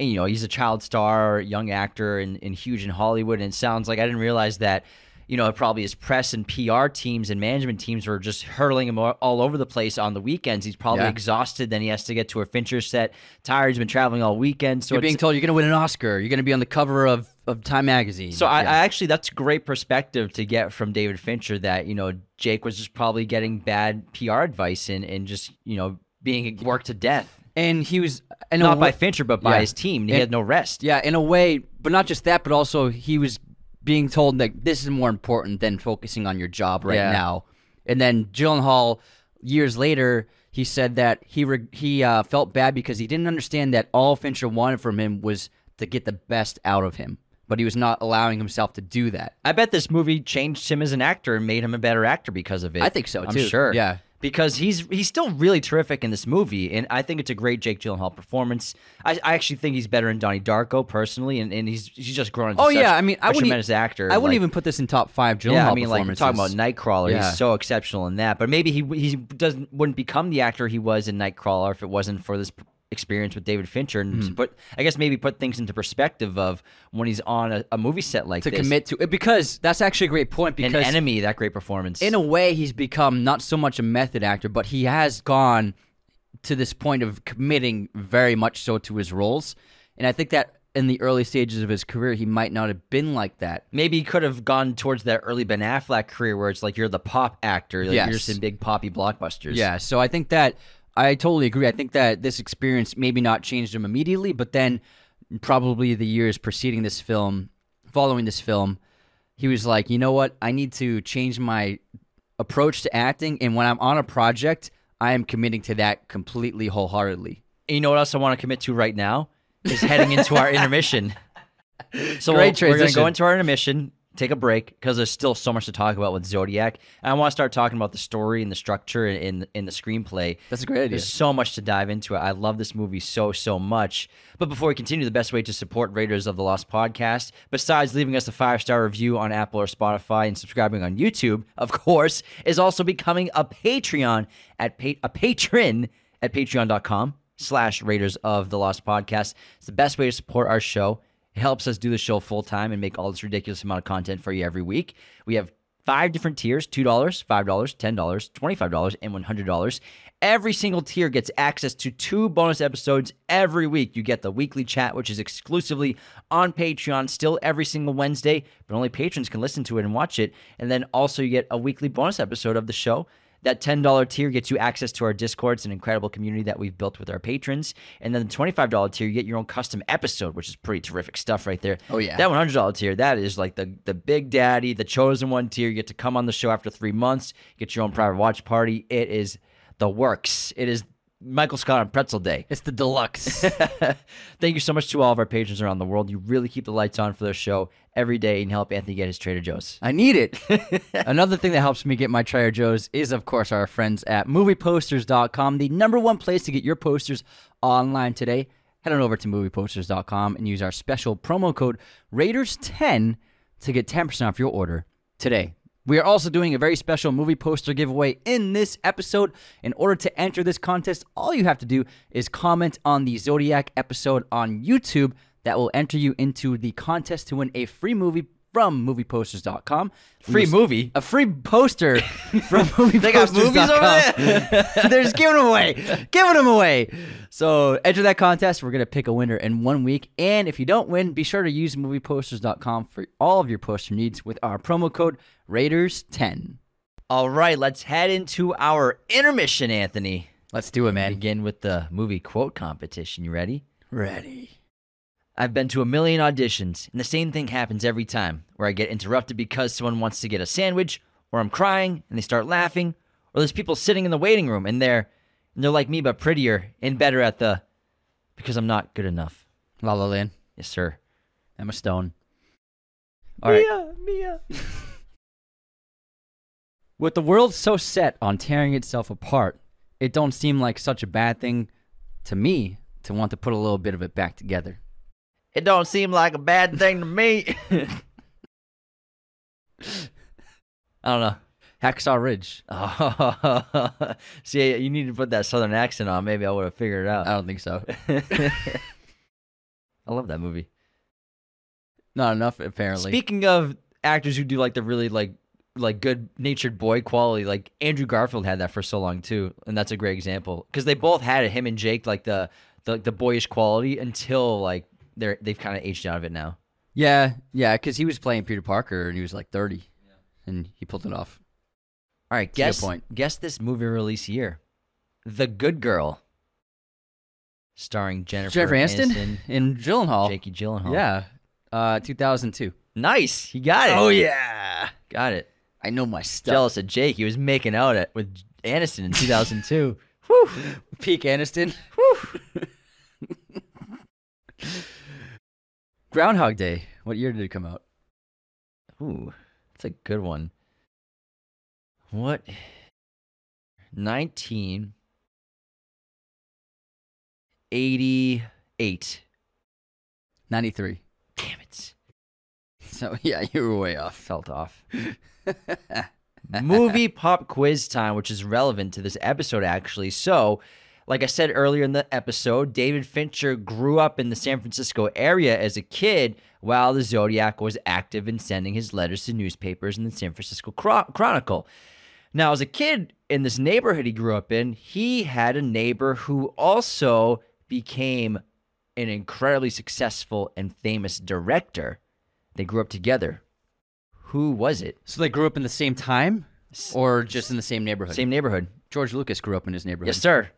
And, you know, he's a child star, young actor, and, and huge in Hollywood. And it sounds like I didn't realize that you know, probably his press and PR teams and management teams were just hurtling him all over the place on the weekends. He's probably yeah. exhausted. Then he has to get to a Fincher set. Tired. He's been traveling all weekend. So you're being told you're going to win an Oscar. You're going to be on the cover of, of Time magazine. So yeah. I, I, actually, that's great perspective to get from David Fincher. That you know, Jake was just probably getting bad PR advice and and just you know being worked to death. And he was not by Fincher, but by yeah. his team. He and, had no rest. Yeah, in a way, but not just that, but also he was being told that this is more important than focusing on your job right yeah. now. And then Gyllenhaal, years later, he said that he re- he uh, felt bad because he didn't understand that all Fincher wanted from him was to get the best out of him, but he was not allowing himself to do that. I bet this movie changed him as an actor and made him a better actor because of it. I think so too. I'm sure. Yeah because he's he's still really terrific in this movie, and I think it's a great Jake Gyllenhaal performance. I, I actually think he's better than Donnie Darko personally, and, and he's he's just grown into oh yeah, I mean, I wouldn't tremendous actor. I wouldn't like, even put this in top five Gyllenhaal yeah, I mean, like talking about Nightcrawler, yeah. he's so exceptional in that. But maybe he he doesn't wouldn't become the actor he was in Nightcrawler if it wasn't for this experience with David Fincher and mm. put I guess maybe put things into perspective of when he's on a, a movie set like to this. commit to it because that's actually a great point because An enemy that great performance. In a way he's become not so much a method actor but he has gone to this point of committing very much so to his roles and I think that in the early stages of his career, he might not have been like that. Maybe he could have gone towards that early Ben Affleck career where it's like you're the pop actor, like yes. you're just in big poppy blockbusters. Yeah, so I think that I totally agree. I think that this experience maybe not changed him immediately, but then probably the years preceding this film, following this film, he was like, you know what? I need to change my approach to acting. And when I'm on a project, I am committing to that completely wholeheartedly. And you know what else I want to commit to right now? Is heading into our intermission. So Great we're going to go into our intermission take a break because there's still so much to talk about with Zodiac. And I want to start talking about the story and the structure in in the screenplay. That's a great idea. There's so much to dive into. I love this movie so so much. But before we continue, the best way to support Raiders of the Lost podcast, besides leaving us a five star review on Apple or Spotify and subscribing on YouTube, of course, is also becoming a Patreon at pa- a patron at patreon.com slash Raiders of the Lost podcast. It's the best way to support our show. It helps us do the show full time and make all this ridiculous amount of content for you every week. We have five different tiers $2, $5, $10, $25, and $100. Every single tier gets access to two bonus episodes every week. You get the weekly chat, which is exclusively on Patreon, still every single Wednesday, but only patrons can listen to it and watch it. And then also, you get a weekly bonus episode of the show that $10 tier gets you access to our Discord. It's an incredible community that we've built with our patrons. And then the $25 tier, you get your own custom episode, which is pretty terrific stuff right there. Oh, yeah. That $100 tier, that is like the, the big daddy, the chosen one tier. You get to come on the show after three months, get your own private watch party. It is the works. It is Michael Scott on Pretzel Day. It's the deluxe. Thank you so much to all of our patrons around the world. You really keep the lights on for the show every day and help Anthony get his Trader Joe's. I need it. Another thing that helps me get my Trader Joe's is, of course, our friends at movieposters.com, the number one place to get your posters online today. Head on over to movieposters.com and use our special promo code Raiders10 to get 10% off your order today. We are also doing a very special movie poster giveaway in this episode. In order to enter this contest, all you have to do is comment on the Zodiac episode on YouTube. That will enter you into the contest to win a free movie from movieposters.com. Free movie? A free poster from movieposters.com. They got movies over there? They're just giving them away. Giving them away. So enter that contest. We're going to pick a winner in one week. And if you don't win, be sure to use movieposters.com for all of your poster needs with our promo code Raiders10. All right, let's head into our intermission, Anthony. Let's do it, man. Begin with the movie quote competition. You ready? Ready. I've been to a million auditions, and the same thing happens every time where I get interrupted because someone wants to get a sandwich, or I'm crying and they start laughing, or there's people sitting in the waiting room and they're and they're like me but prettier and better at the because I'm not good enough. La La Land. Yes, sir. Emma Stone. All right. Mia, Mia. With the world so set on tearing itself apart, it don't seem like such a bad thing to me to want to put a little bit of it back together. It don't seem like a bad thing to me. I don't know. Hacksaw Ridge. Oh, see, you need to put that southern accent on. Maybe I would have figured it out. I don't think so. I love that movie. Not enough, apparently. Speaking of actors who do like the really like like good natured boy quality, like Andrew Garfield had that for so long too, and that's a great example because they both had it. Him and Jake, like the the, the boyish quality until like they're they've kind of aged out of it now. yeah, yeah, because he was playing Peter Parker and he was like 30, and he pulled it off. All right, good guess point. guess this movie release year, The Good Girl, starring Jennifer, Jennifer Aniston Aniston, in Gyllenhaal. Jakey Gyllenhaal. Yeah, uh, 2002. nice. You got it. Oh yeah, got it. I know my stuff. Jealous of Jake. He was making out at, with Aniston in 2002. Peak Aniston. Groundhog Day. What year did it come out? Ooh, that's a good one. What? 1988. 93. Damn it. So yeah, you were way off. Felt off. Movie pop quiz time, which is relevant to this episode, actually. So, like I said earlier in the episode, David Fincher grew up in the San Francisco area as a kid while the Zodiac was active in sending his letters to newspapers in the San Francisco Chronicle. Now, as a kid in this neighborhood he grew up in, he had a neighbor who also became an incredibly successful and famous director. They grew up together. Who was it? So they grew up in the same time, or just in the same neighborhood? Same neighborhood. George Lucas grew up in his neighborhood. Yes, sir.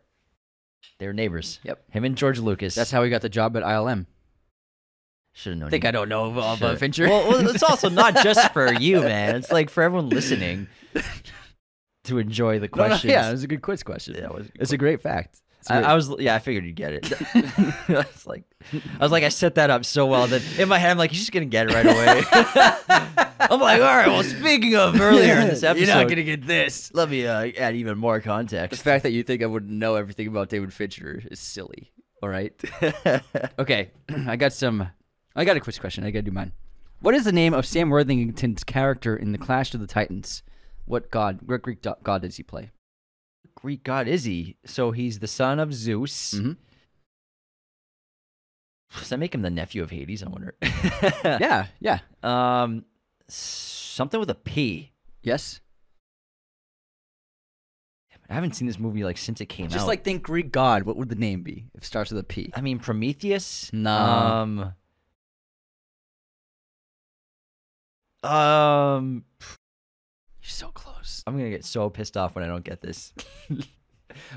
They were neighbors. Yep. Him and George Lucas. That's how he got the job at ILM. should have known. I think. I don't know about uh, Should've- Fincher. Well, well, it's also not just for you, man. It's like for everyone listening to enjoy the No, no, questions. yeah, it was a good quiz question. Yeah, it was a good it's a great fact. I, I was yeah, I figured you'd get it. I was like, I was like, I set that up so well that in my head I'm like, he's just gonna get it right away. I'm like, all right. Well, speaking of earlier in this episode, You're not gonna get this. let me uh, add even more context. The fact that you think I would know everything about David Fincher is silly. All right. okay, I got some. I got a quiz question. I gotta do mine. What is the name of Sam Worthington's character in the Clash of the Titans? What god? What Greek god does he play? Greek god is he? So he's the son of Zeus. Mhm. Does that make him the nephew of Hades? I wonder. yeah, yeah. Um, something with a P. Yes. I haven't seen this movie like since it came Just out. Just like think Greek god. What would the name be if it starts with a P? I mean Prometheus. No. Um. Um. You're so close. I'm gonna get so pissed off when I don't get this.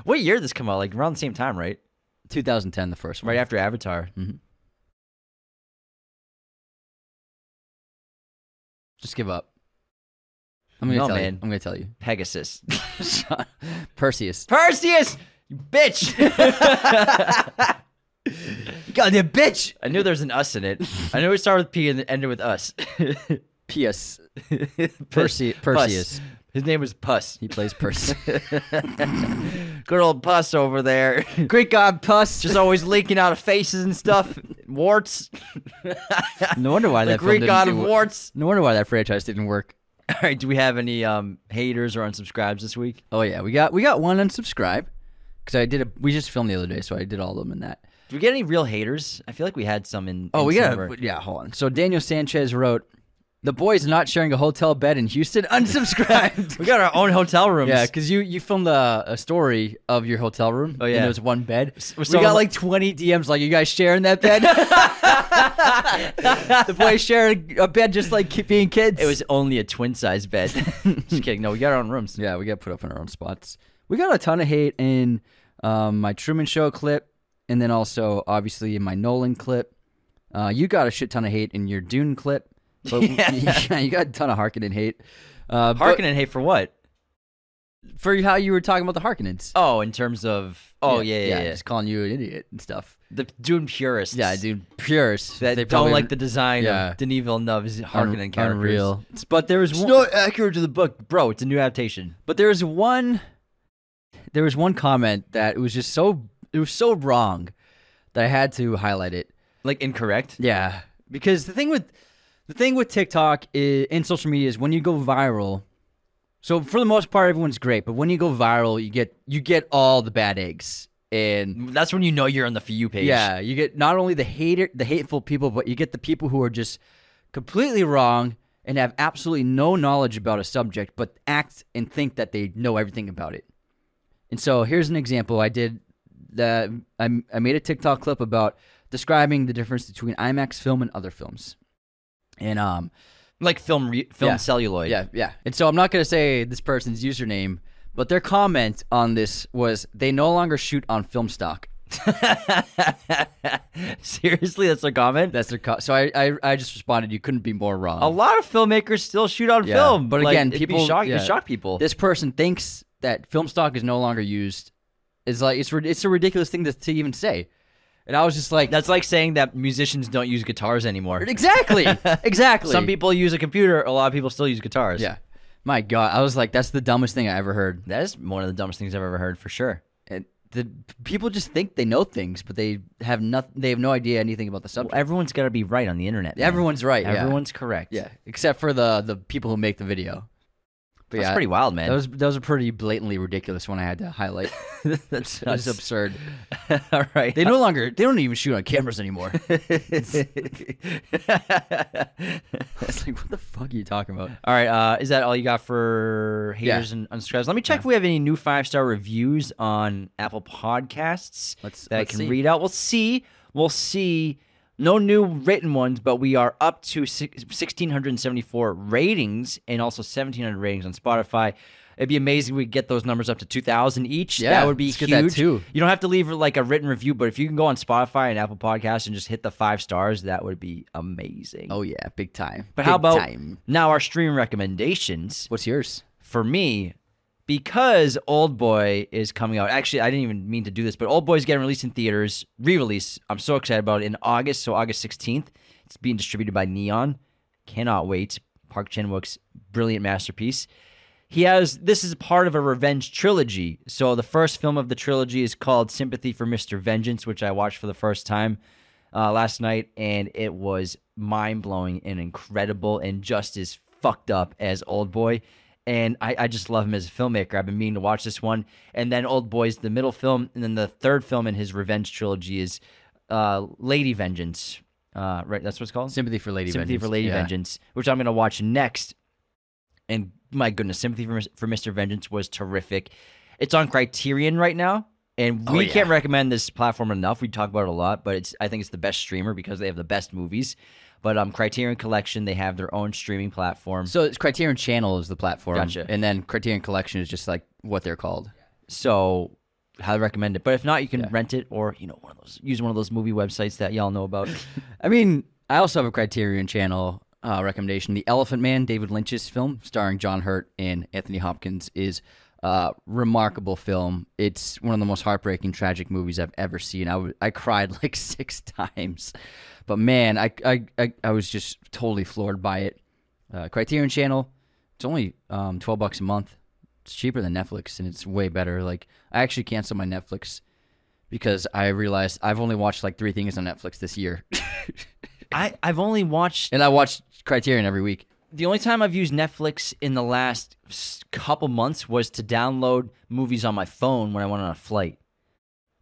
what year did this come out? Like around the same time, right? 2010, the first one. Right after Avatar. hmm Just give up. I'm gonna No, tell man. you. I'm gonna tell you. Pegasus. Perseus. Perseus. You bitch! Goddamn bitch. I knew there was an us in it. I knew it started with P and it ended with us. P.S. Perse- Perseus. His name was Puss. He plays Perseus. Good old Puss over there. Great God, Puss. Just always leaking out of faces and stuff. Warts. no wonder why the that film Greek didn't god of warts. No wonder why that franchise didn't work. All right, do we have any um, haters or unsubscribes this week? Oh yeah, we got we got one unsubscribe because I did a we just filmed the other day, so I did all of them in that. Do we get any real haters? I feel like we had some in. Oh, in we some got of our- yeah. Hold on. So Daniel Sanchez wrote, "The boys not sharing a hotel bed in Houston. Unsubscribed." We got our own hotel rooms. yeah, because you you filmed a, a story of your hotel room. Oh, and yeah. there was one bed. we got like twenty DMs. Like, you guys sharing that bed? the boys sharing a bed, just like being kids. it was only a twin size bed. Just kidding. No, we got our own rooms. Yeah, we got put up in our own spots. We got a ton of hate in um, my Truman Show clip, and then also obviously in my Nolan clip. Uh, you got a shit ton of hate in your Dune clip. But Yeah. yeah, you got a ton of Harkonnen hate. Uh, but Harkonnen hate for what? for how you were talking about the Harkonnens. Oh, in terms of oh yeah yeah, yeah. just calling you an idiot and stuff. the Dune purists. Yeah, dude, purists That They don't like the design yeah. of Denis Villeneuve's un- Harkonnen characters. unreal. But there was It's one, not accurate to the book, bro. It's a new adaptation. But there was one there was one comment that it was just so it was so wrong that I had to highlight it. Like incorrect. Yeah, because the thing with the thing with TikTok is, and social media is when you go viral. So for the most part, everyone's great, but when you go viral, you get you get all the bad eggs, and That's when you know you're on the for you page. yeah, you get not only the hater, the hateful people, but you get the people who are just completely wrong and have absolutely no knowledge about a subject, but act and think that they know everything about it. And so here's an example. I did the I, I made a TikTok clip about describing the difference between IMAX film and other films. And um like film re- film Yeah. celluloid. yeah, yeah. And so I'm not going to say this person's username, but their comment on this was they no longer shoot on film stock. Seriously, that's a comment. That's their co- so I, I I just responded you couldn't be more wrong. A lot of filmmakers still shoot on Yeah, film, but Like, again, it'd be people- shock, yeah. shock people. this person thinks that film stock is no longer used. It's like it's it's a ridiculous thing to, to even say. And I was just like That's like saying that musicians don't use guitars anymore. exactly. exactly. Some people use a computer. A lot of people still use guitars. Yeah. My god, I was like that's the dumbest thing I ever heard. that is one of the dumbest things I've ever heard for sure. And the people just think they know things, but they have nothing they have no idea anything about the subject. Everyone's got to be right on the internet. man. Everyone's right. yeah. Everyone's correct. Yeah, except for the the people who make the video. But that's yeah, pretty wild, man. That was that was a pretty blatantly ridiculous one I had to highlight. that's That was absurd. all right. They no longer they don't even shoot on cameras anymore. It's like what the fuck are you talking about? All right, uh, is that all you got for haters and unsubscribes? Let me check if we have any new five star reviews on Apple Podcasts Let's- that I let's can see. read out. We'll see. We'll see. No new written ones, but we are up to 1,674 ratings and also 1,700 ratings on Spotify. It'd be amazing if we could get those numbers up to 2,000 each. Yeah, that would be huge. that too. You don't have to leave like a written review, but if you can go on Spotify and Apple Podcasts and just hit the five stars, that would be amazing. Oh yeah, big time. But how about time. now our stream recommendations? what's yours? For me, because Old Boy is coming out. Actually, I didn't even mean to do this, but Old Boy is getting released in theaters, re-release. I'm so excited about it in August, so August 16th. It's being distributed by Neon. Cannot wait. Park Chan-wook's brilliant masterpiece. He has this is part of a revenge trilogy. So the first film of the trilogy is called Sympathy for Mr. Vengeance, which I watched for the first time uh, last night, and it was mind blowing and incredible, and just as fucked up as Old Boy. And I, I just love him as a filmmaker. I've been meaning to watch this one, and then Old Boy's the middle film, and then the third film in his revenge trilogy is uh, Lady Vengeance. Uh, right, that's what it's called. Sympathy for Lady Sympathy Vengeance. for Lady Yeah. Vengeance, which I'm gonna watch next. And my goodness, Sympathy for, for Mr. Vengeance was terrific. It's on Criterion right now, and Oh, we yeah. can't recommend this platform enough. We talk about it a lot, but it's I think it's the best streamer because they have the best movies. But um, Criterion Collection, they have their own streaming platform. So it's Criterion Channel is the platform. Gotcha. And then Criterion Collection is just like what they're called. So highly recommend it. But if not, you can rent it or you know one of those use one of those movie websites that y'all know about. I mean, I also have a Criterion Channel uh, recommendation. The Elephant Man, David Lynch's film, starring John Hurt and Anthony Hopkins, is Uh, remarkable film. It's one of the most heartbreaking, tragic movies I've ever seen. I, w- I cried like six times, but man, I, I, I, I was just totally floored by it. Uh, Criterion Channel. It's only um, twelve bucks a month. It's cheaper than Netflix, and it's way better. Like I actually canceled my Netflix because I realized I've only watched like three things on Netflix this year, I I've only watched and I watched Criterion every week. the only time I've used Netflix in the last couple months was to download movies on my phone when I went on a flight.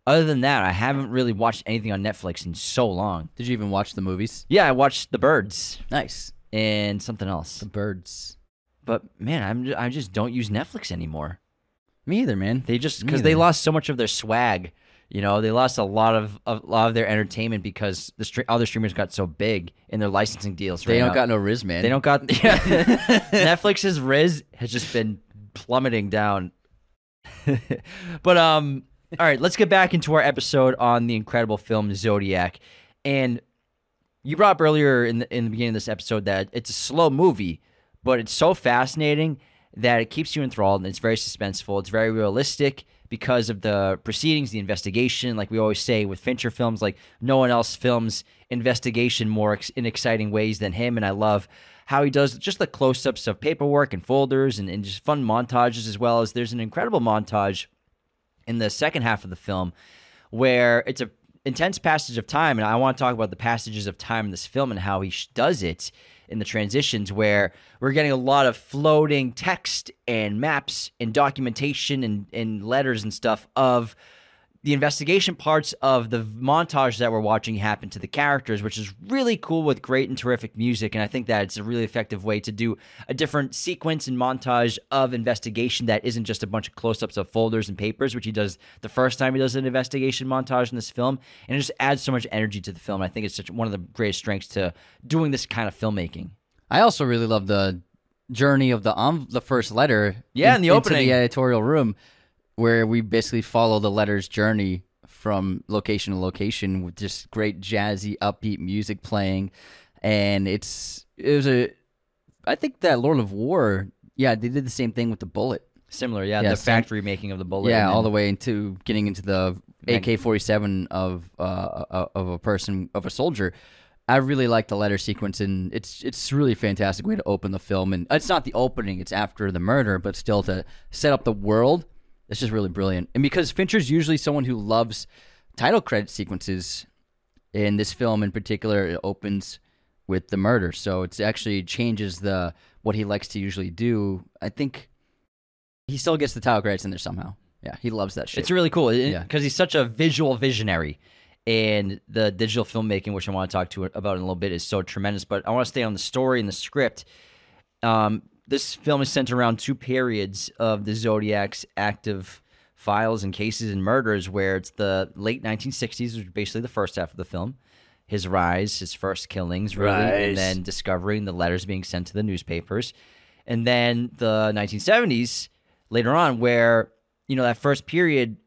Other than that, I haven't really watched anything on Netflix in so long. Did you even watch the movies? Yeah, I watched The Birds Nice. and something else. The birds. But man, I'm ju- I just don't use Netflix anymore. Me either, man. They just because they lost so much of their swag. You know, they lost a lot of a lot of their entertainment because the stre- other streamers got so big in their licensing deals. They don't got no Riz, man. They don't got yeah. Netflix's Riz has just been plummeting down. but um, all right, let's get back into our episode on the incredible film Zodiac, and you brought up earlier in the in the beginning of this episode that it's a slow movie, but it's so fascinating that it keeps you enthralled and it's very suspenseful. It's very realistic because of the proceedings, the investigation. Like we always say with Fincher films, like no one else films investigation more ex- in exciting ways than him. And I love how he does just the close ups of paperwork and folders and, and just fun montages as well as there's an incredible montage in the second half of the film where it's a intense passage of time and i want to talk about the passages of time in this film and how he does it in the transitions where we're getting a lot of floating text and maps and documentation and, and letters and stuff of the investigation parts of the montage that we're watching happen to the characters, which is really cool with great and terrific music. And I think that it's a really effective way to do a different sequence and montage of investigation that isn't just a bunch of close ups of folders and papers, which he does the first time he does an investigation montage in this film. And it just adds so much energy to the film. I think it's such one of the greatest strengths to doing this kind of filmmaking. I also really love the journey of the um, the first letter. Yeah, in the into opening. the editorial room, where we basically follow the letter's journey from location to location with just great jazzy, upbeat music playing, and it's it was a. I think that Lord of War, yeah, they did the same thing with the bullet. Similar, yeah, Yeah, the same- factory making of the bullet. yeah, all the way into getting into the AK forty seven of uh of a person of a soldier. I really like the letter sequence, and it's it's really a fantastic way to open the film. And it's not the opening; it's after the murder, but still to set up the world. It's just really brilliant. And because Fincher's usually someone who loves title credit sequences, in this film in particular, it opens with the murder, so it actually changes the what he likes to usually do. I think he still gets the title credits in there somehow. Yeah, he loves that shit. It's really cool because Yeah. he's such a visual visionary, and the digital filmmaking, which I want to talk to about in a little bit, is so tremendous. But I want to stay on the story and the script. Um, this film is centered around two periods of the Zodiac's active files and cases and murders, where it's the late 1960s, which is basically the first half of the film, his rise, his first killings, really, Rise. and then discovering the letters being sent to the newspapers, and then the 1970s later on, where you know that first period,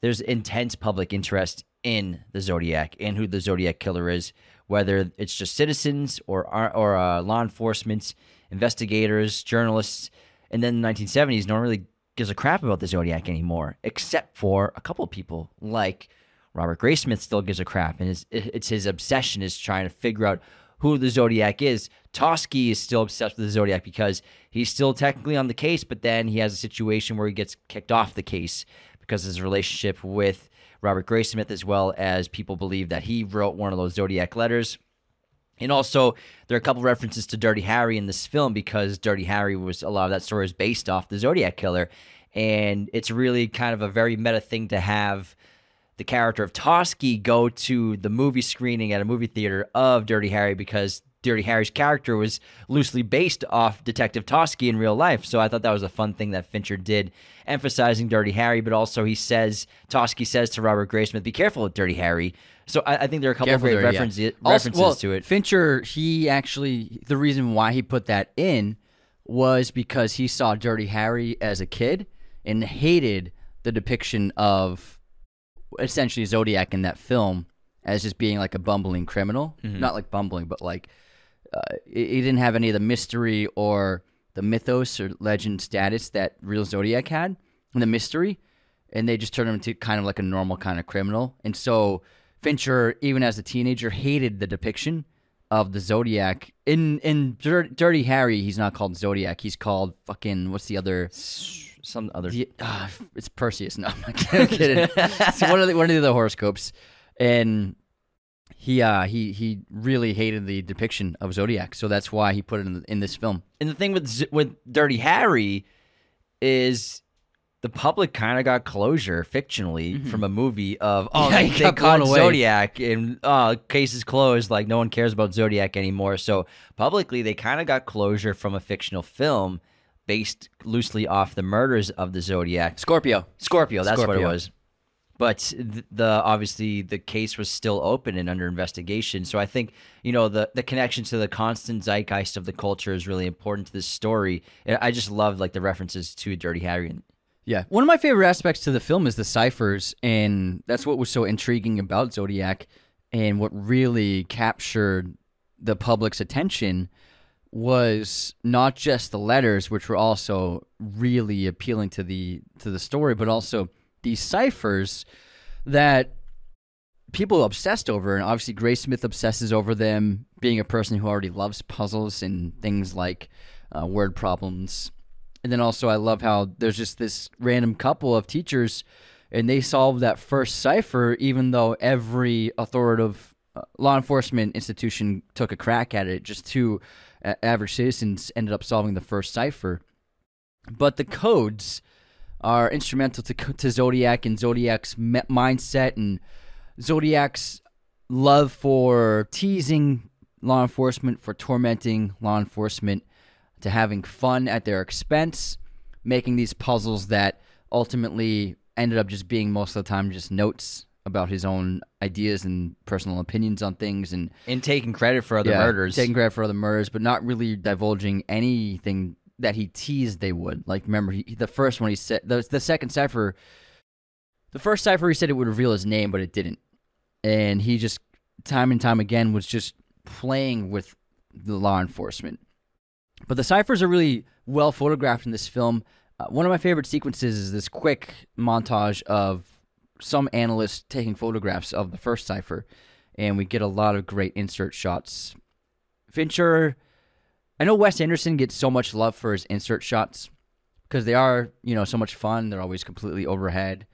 there's intense public interest in the Zodiac and who the Zodiac killer is, whether it's just citizens or or uh, law enforcement, investigators, journalists, and then the 1970s, no one really gives a crap about the Zodiac anymore, except for a couple of people like Robert Graysmith still gives a crap, and it's, it's his obsession is trying to figure out who the Zodiac is. Toschi is still obsessed with the Zodiac because he's still technically on the case, but then he has a situation where he gets kicked off the case because his relationship with Robert Graysmith, as well as people believe that he wrote one of those Zodiac letters. And also, there are a couple references to Dirty Harry in this film because Dirty Harry was a lot of that story is based off the Zodiac killer, and it's really kind of a very meta thing to have the character of Toschi go to the movie screening at a movie theater of Dirty Harry because Dirty Harry's character was loosely based off Detective Toschi in real life. So I thought that was a fun thing that Fincher did, emphasizing Dirty Harry, but also he says Toschi says to Robert Graysmith, "Be careful with Dirty Harry." So I, I think there are a couple Careful of great there, yeah. references Also- references well, to it. Fincher, he actually the reason why he put that in was because he saw Dirty Harry as a kid and hated the depiction of essentially Zodiac in that film as just being like a bumbling criminal, Mm-hmm. not like bumbling, but like uh, he he didn't have any of the mystery or the mythos or legend status that real Zodiac had. And the mystery, and they just turned him into kind of like a normal kind of criminal. And so Fincher, even as a teenager, hated the depiction of the Zodiac. In in Dir- Dirty Harry, he's not called Zodiac. He's called fucking what's the other? Some other. The, uh, it's Perseus. No, I'm not kidding. it's one of the one of the other horoscopes, and he uh he he really hated the depiction of Zodiac, so that's why he put it in, in this film. and the thing with Z- with Dirty Harry is the public kind of got closure fictionally from a movie of oh Mm-hmm. Yeah, they, they caught away. Zodiac and uh case is closed like no one cares about Zodiac anymore so publicly they kind of got closure from a fictional film based loosely off the murders of the Zodiac Scorpio. Scorpio that's what it was but the obviously the case was still open and under investigation so i think you know the the connection to the constant zeitgeist of the culture is really important to this story and i just love like the references to dirty harry and Yeah. One of my favorite aspects to the film is the ciphers, and that's what was so intriguing about Zodiac and what really captured the public's attention was not just the letters, which were also really appealing to the to the story, but also these ciphers that people obsessed over and obviously Graysmith obsesses over them being a person who already loves puzzles and things like uh, word problems and then also I love how there's just this random couple of teachers and they solve that first cipher even though every authoritative uh, law enforcement institution took a crack at it. Just two uh, average citizens ended up solving the first cipher. But the codes are instrumental to, to Zodiac and Zodiac's mindset and Zodiac's love for teasing law enforcement, for tormenting law enforcement, to having fun at their expense, making these puzzles that ultimately ended up just being most of the time just notes about his own ideas and personal opinions on things and and taking credit for other yeah, murders taking credit for other murders, but not really divulging anything that he teased they would. Like, remember, he, the first one he said, the, the second cipher, the first cipher he said it would reveal his name, but it didn't. And he just, time and time again, was just playing with the law enforcement. But the ciphers are really well photographed in this film. Uh, one of my favorite sequences is this quick montage of some analysts taking photographs of the first cipher, and we get a lot of great insert shots. Fincher, I know Wes Anderson gets so much love for his insert shots because they are, you know, so much fun. They're always completely overhead,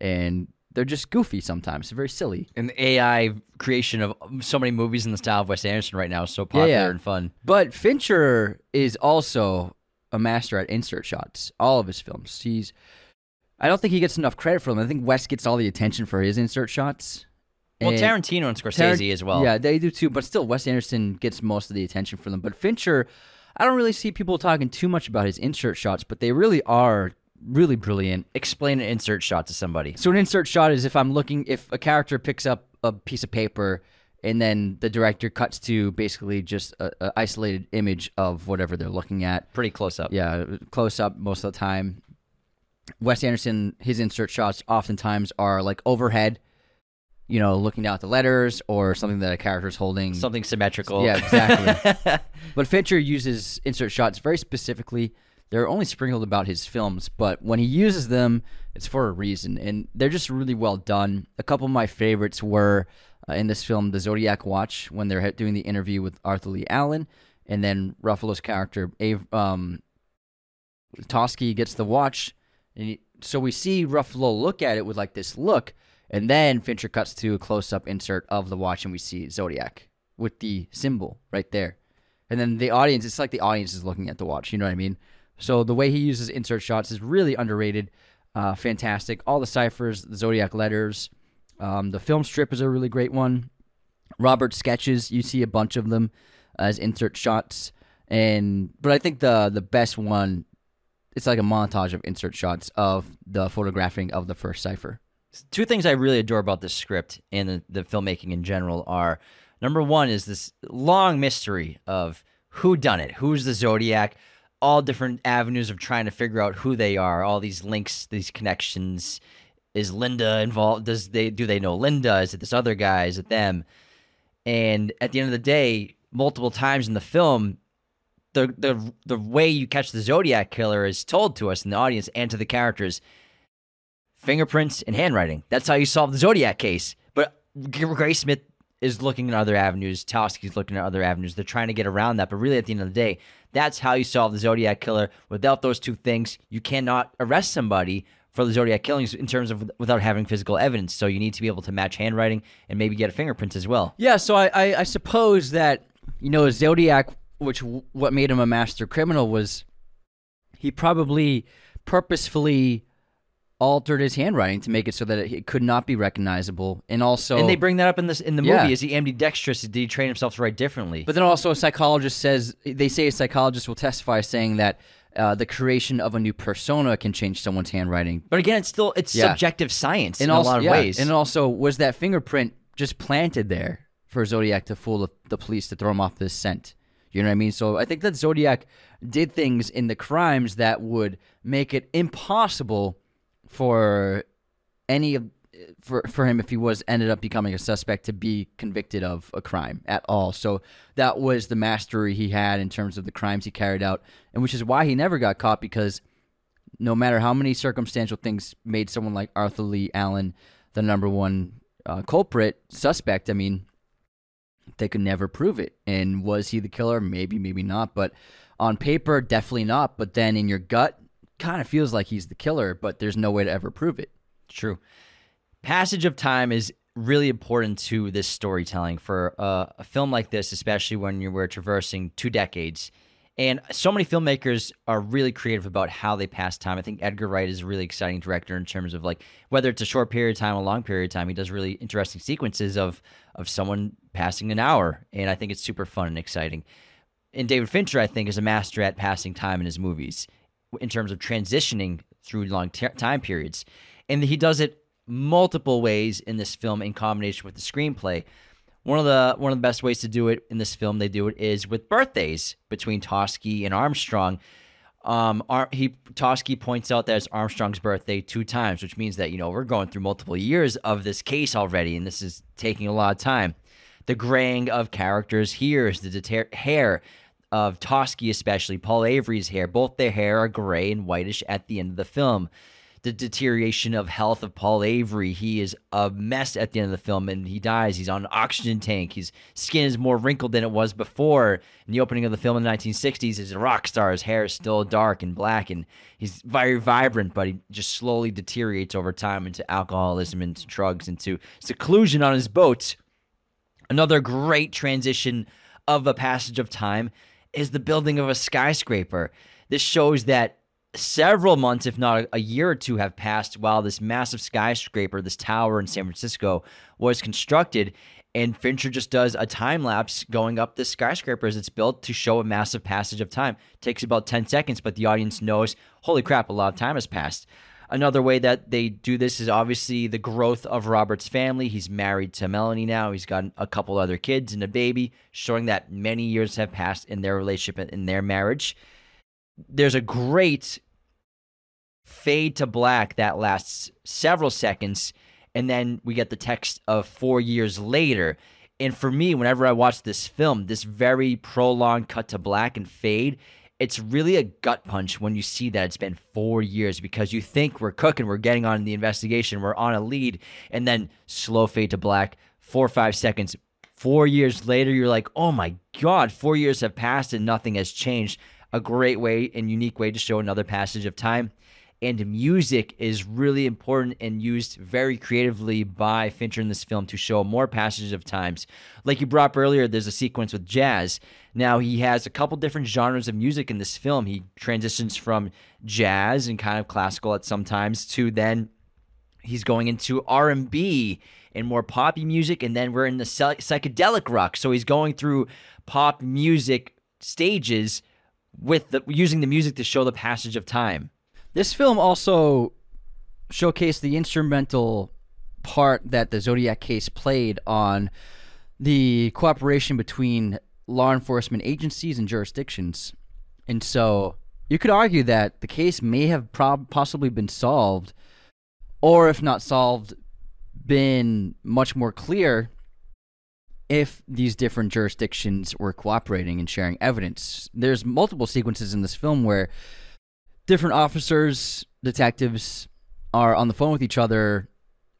and they're just goofy sometimes. They're very silly. and the ai creation of so many movies in the style of wes anderson right now is so popular yeah. and fun But Fincher is also a master at insert shots. All of his films. He's I don't think he gets enough credit for them. I think Wes gets all the attention for his insert shots. well And tarantino and scorsese Tarant- as well Yeah, they do too, but still Wes Anderson gets most of the attention for them. But Fincher, I don't really see people talking too much about his insert shots, but they really are really brilliant. explain an insert shot to somebody So an insert shot is if I'm looking if a character picks up a piece of paper and then the director cuts to basically just a, a isolated image of whatever they're looking at. pretty close up Yeah, close up most of the time. Wes Anderson, his insert shots oftentimes are like overhead, you know, looking down at the letters or something that a character's holding. something symmetrical Yeah, exactly. but Fincher uses insert shots very specifically. They're only sprinkled about his films, but when he uses them, it's for a reason, and they're just really well done. A couple of my favorites were uh, in this film, The Zodiac Watch, when they're doing the interview with Arthur Leigh Allen, and then Ruffalo's character, Av- um, gets the watch, and he, so we see Ruffalo look at it with like this look, and then Fincher cuts to a close-up insert of the watch, and we see Zodiac with the symbol right there. And then the audience, it's like the audience is looking at the watch. You know what I mean? So the way he uses insert shots is really underrated. Uh, fantastic. All the ciphers, the Zodiac letters. Um, the film strip is a really great one. Robert sketches, you see a bunch of them as insert shots. And but I think the the best one, it's like a montage of insert shots of the photographing of the first cipher. two things I really adore about this script and the, the filmmaking in general are number one is this long mystery of who done it, who's the Zodiac, all different avenues of trying to figure out who they are, all these links, these connections. Is Linda involved? Does they do they know Linda? Is it this other guy? Is it them? And at the end of the day, multiple times in the film, the the the way you catch the Zodiac killer is told to us in the audience and to the characters fingerprints and handwriting. That's how you solve the Zodiac case. But Graysmith is looking at other avenues. Toschi's looking at other avenues. They're trying to get around that. But really, at the end of the day, that's how you solve the Zodiac killer. Without those two things, you cannot arrest somebody for the Zodiac killings in terms of without having physical evidence. So you need to be able to match handwriting and maybe get fingerprints as well. Yeah, so I, I, I suppose that you know Zodiac, which what made him a master criminal was he probably purposefully altered his handwriting to make it so that it could not be recognizable, and also And they bring that up in this in the movie. Yeah. Is he ambidextrous? Did he train himself to write differently? But then also a psychologist says they say a psychologist will testify saying that uh, the creation of a new persona can change someone's handwriting. But again, it's still it's Yeah. subjective science in also, a lot of yeah, ways. And also, was that fingerprint just planted there for Zodiac to fool the, the police to throw him off this scent? You know what I mean? So I think that Zodiac did things in the crimes that would make it impossible for any of for for him if he was ended up becoming a suspect to be convicted of a crime at all. So that was the mastery he had in terms of the crimes he carried out, and which is why he never got caught because no matter how many circumstantial things made someone like Arthur Leigh Allen the number one uh, culprit suspect, I mean, they could never prove it. And was he the killer? Maybe, maybe not. But on paper, definitely not. But then in your gut, kind of feels like he's the killer, but there's no way to ever prove it. True. Passage of time is really important to this storytelling for uh, a film like this, especially when you were traversing two decades. And so many filmmakers are really creative about how they pass time. I think Edgar Wright is a really exciting director in terms of like whether it's a short period of time, or a long period of time. He does really interesting sequences of of someone passing an hour, and I think it's super fun and exciting. And David Fincher, I think, is a master at passing time in his movies in terms of transitioning through long t- time periods. And he does it multiple ways in this film in combination with the screenplay. One of the one of the best ways to do it in this film, they do it is with birthdays between Toschi and Armstrong. Um, Ar- he Toschi points out that it's Armstrong's birthday two times, which means that you know we're going through multiple years of this case already, and this is taking a lot of time. The graying of characters here is the deter- hair of Toschi, especially Paul Avery's hair. Both their hair are gray and whitish at the end of the film. The deterioration of health of Paul Avery. He is a mess at the end of the film and he dies. He's on an oxygen tank. His skin is more wrinkled than it was before. In the opening of the film in the 1960s, he's a rock star. His hair is still dark and black and he's very vibrant, but he just slowly deteriorates over time into alcoholism, into drugs, into seclusion on his boat. Another great transition of a passage of time is the building of a skyscraper. This shows that several months, if not a year or two, have passed while this massive skyscraper, this tower in San Francisco, was constructed. And Fincher just does a time lapse going up this skyscraper as it's built to show a massive passage of time. It takes about 10 seconds, but the audience knows, holy crap, a lot of time has passed. Another way that they do this is obviously the growth of Robert's family. He's married to Melanie now. He's got a couple other kids and a baby, showing that many years have passed in their relationship and in their marriage. There's a great fade to black that lasts several seconds, and then we get the text of four years later. And for me, whenever I watch this film, this very prolonged cut to black and fade, it's really a gut punch when you see that it's been four years because you think we're cooking, we're getting on the investigation, we're on a lead, and then slow fade to black, four or five seconds. Four years later, you're like, oh my God, four years have passed and nothing has changed. A great way and unique way to show another passage of time. And music is really important and used very creatively by Fincher in this film to show more passages of times. Like you brought up earlier, there's a sequence with jazz. Now he has a couple different genres of music in this film. He transitions from jazz and kind of classical at sometimes to then he's going into R&B and more poppy music and then we're in the psychedelic rock. So he's going through pop music stages with the using the music to show the passage of time. This film also showcased the instrumental part that the Zodiac case played on the cooperation between law enforcement agencies and jurisdictions. And so you could argue that the case may have prob- possibly been solved, or if not solved, been much more clear if these different jurisdictions were cooperating and sharing evidence. There's multiple sequences in this film where different officers, detectives are on the phone with each other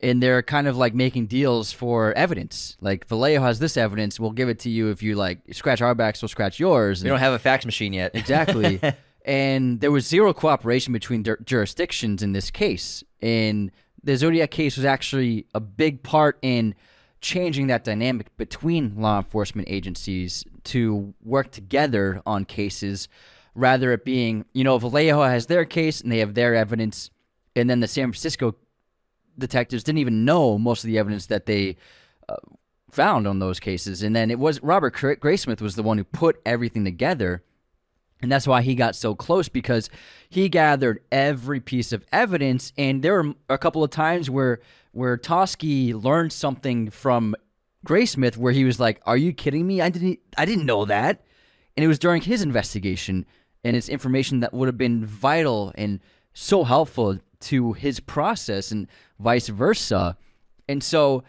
and they're kind of like making deals for evidence. Like Vallejo has this evidence, we'll give it to you if you like scratch our backs, we'll scratch yours. We And- don't have a fax machine yet. exactly. and there was zero cooperation between jur- jurisdictions in this case. And the Zodiac case was actually a big part in changing that dynamic between law enforcement agencies to work together on cases rather it being, you know, Vallejo has their case and they have their evidence and then the San Francisco detectives didn't even know most of the evidence that they uh, found on those cases. And then it was Robert Gra- Graysmith was the one who put everything together. And that's why he got so close because he gathered every piece of evidence. And there were a couple of times where where Toschi learned something from Graysmith where he was like, "Are you kidding me? I didn't I didn't know that." And it was during his investigation, and it's information that would have been vital and so helpful to his process, and vice versa. And so,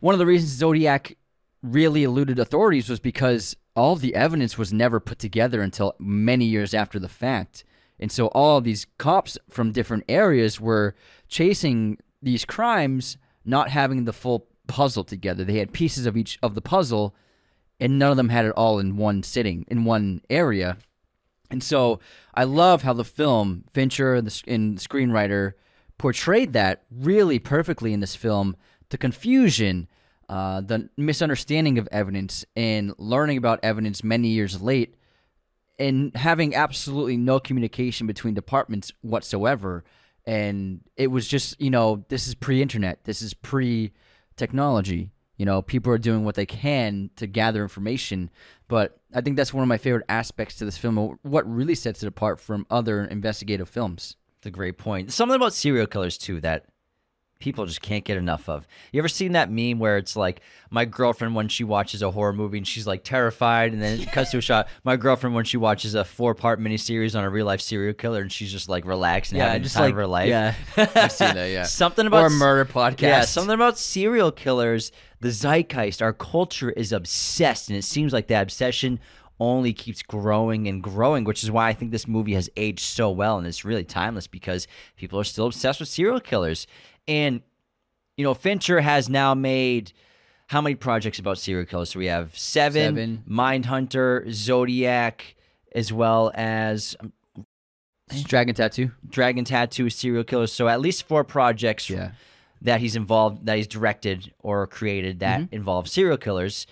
one of the reasons Zodiac really eluded authorities was because all the evidence was never put together until many years after the fact. And so all these cops from different areas were chasing these crimes, not having the full puzzle together. They had pieces of each of the puzzle, and none of them had it all in one sitting, in one area. And so I love how the film, Fincher the, and the screenwriter, portrayed that really perfectly in this film. The confusion, uh, the misunderstanding of evidence, and learning about evidence many years late, and having absolutely no communication between departments whatsoever. And it was just, you know, this is pre internet, this is pre technology. You know, people are doing what they can to gather information. But I think that's one of my favorite aspects to this film, what really sets it apart from other investigative films. It's a great point. Something about serial killers too that people just can't get enough of. You ever seen that meme where it's like my girlfriend when she watches a horror movie and she's like terrified, and then it cuts to a shot. My girlfriend when she watches a four part miniseries on a real life serial killer and she's just like relaxed and having the time of her life. Yeah, I've seen that. Yeah, Something about or a murder podcast. Yeah, something about serial killers. The zeitgeist, our culture is obsessed, and it seems like that obsession only keeps growing and growing, which is why I think this movie has aged so well and it's really timeless because people are still obsessed with serial killers. And you know, Fincher has now made how many projects about serial killers? So we have Seven, Seven. Mindhunter, Zodiac, as well as um, Dragon Tattoo. Dragon Tattoo, is serial killers. So at least four projects Yeah. that he's involved, that he's directed or created that Mm-hmm. involve serial killers.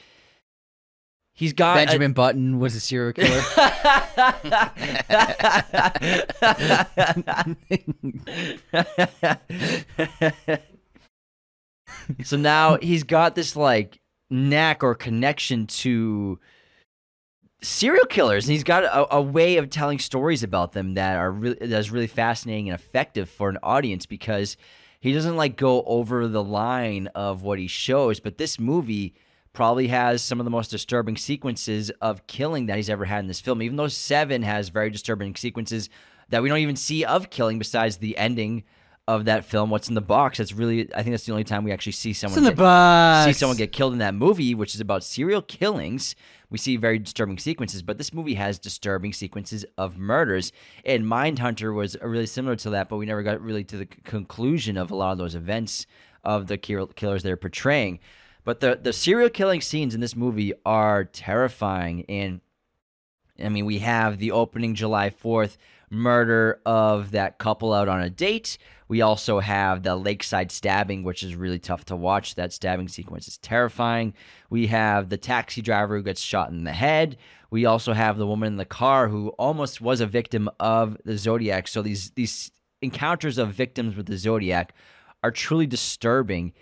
He's got a- Benjamin Button was a serial killer. so now he's got this like knack or connection to serial killers and he's got a, a way of telling stories about them that are really that's really fascinating and effective for an audience because he doesn't like go over the line of what he shows but this movie probably has some of the most disturbing sequences of killing that he's ever had in this film even though seven has very disturbing sequences that we don't even see of killing besides the ending of that film what's in the box that's really i think that's the only time we actually see someone in the get- box. see someone get killed in that movie, which is about serial killings. We see very disturbing sequences, but this movie has disturbing sequences of murders. And Mindhunter was really similar to that, but we never got really to the conclusion of a lot of those events of the killers they're portraying. But the the serial killing scenes in this movie are terrifying and I mean, we have the opening July 4th murder of that couple out on a date. We also have the lakeside stabbing, which is really tough to watch. That stabbing sequence is terrifying. We have the taxi driver who gets shot in the head. We also have the woman in the car who almost was a victim of the Zodiac. So these these encounters of victims with the Zodiac are truly disturbing.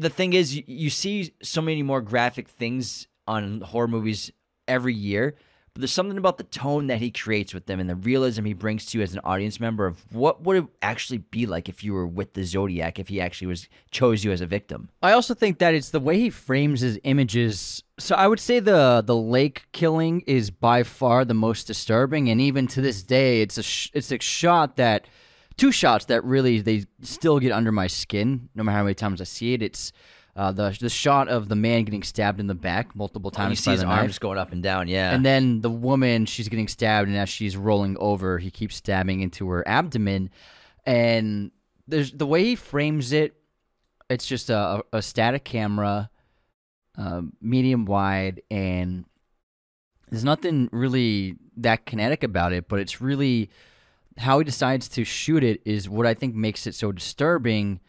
The thing is, you, you see so many more graphic things on horror movies every year. But there's something about the tone that he creates with them and the realism he brings to you as an audience member of what would it actually be like if you were with the Zodiac, if he actually was chose you as a victim. I also think that it's the way he frames his images. So I would say the the lake killing is by far the most disturbing, and even to this day, it's a sh- it's a shot that two shots that really they still get under my skin. No matter how many times I see it, it's uh, the the shot of the man getting stabbed in the back multiple times you see by his the arms knife. going up and down, yeah. And then the woman, she's getting stabbed, and as she's rolling over, he keeps stabbing into her abdomen. And there's the way he frames it. It's just a, a static camera, uh, medium wide, and there's nothing really that kinetic about it. But it's really how he decides to shoot it is what I think makes it so disturbing.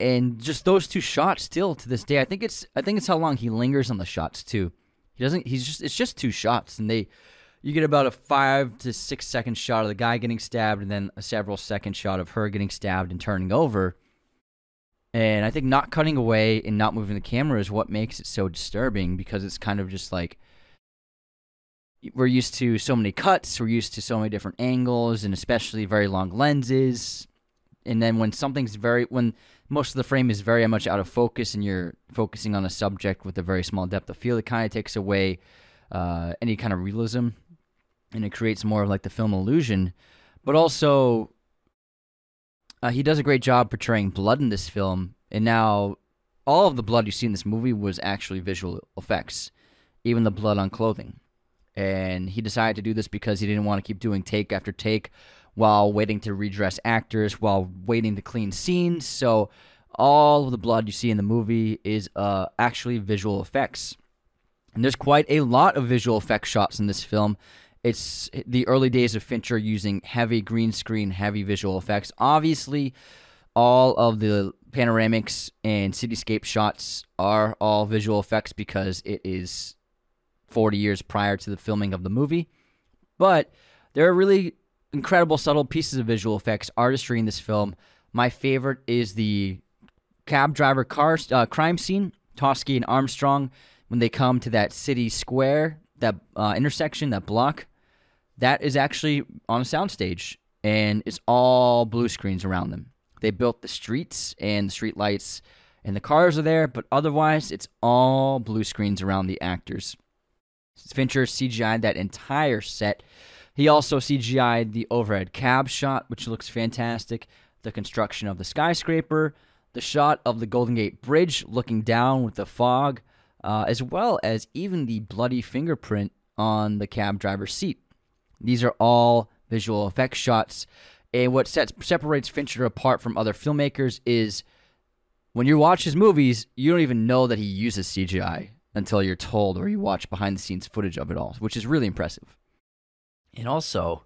And just those two shots, still to this day, I think it's I think it's how long he lingers on the shots too. He doesn't. He's just it's just two shots, and they you get about a five to six second shot of the guy getting stabbed, and then a several second shot of her getting stabbed and turning over. And I think not cutting away and not moving the camera is what makes it so disturbing because it's kind of just like we're used to so many cuts, we're used to so many different angles, and especially very long lenses. And then when something's very when most of the frame is very much out of focus and you're focusing on a subject with a very small depth of field, it kind of takes away uh, any kind of realism and it creates more of like the film illusion. But also, uh, he does a great job portraying blood in this film. And now, all of the blood you see in this movie was actually visual effects, even the blood on clothing. And he decided to do this because he didn't want to keep doing take after take while waiting to redress actors, while waiting to clean scenes. So, all of the blood you see in the movie is uh, actually visual effects. And there's quite a lot of visual effects shots in this film. It's the early days of Fincher using heavy green screen, heavy visual effects. Obviously, all of the panoramics and cityscape shots are all visual effects because it is 40 years prior to the filming of the movie. But there are really incredible, subtle pieces of visual effects artistry in this film. My favorite is the cab driver car uh, crime scene, Toschi and Armstrong, when they come to that city square, that uh, intersection, that block. That is actually on a soundstage, and it's all blue screens around them. They built the streets and the street lights, and the cars are there, but otherwise, it's all blue screens around the actors. Fincher CGI'd that entire set. He also CGI'd the overhead cab shot, which looks fantastic, the construction of the skyscraper, the shot of the Golden Gate Bridge looking down with the fog, uh, as well as even the bloody fingerprint on the cab driver's seat. These are all visual effects shots. And what sets, separates Fincher apart from other filmmakers is when you watch his movies, you don't even know that he uses CGI until you're told or you watch behind the scenes footage of it all, which is really impressive. And also,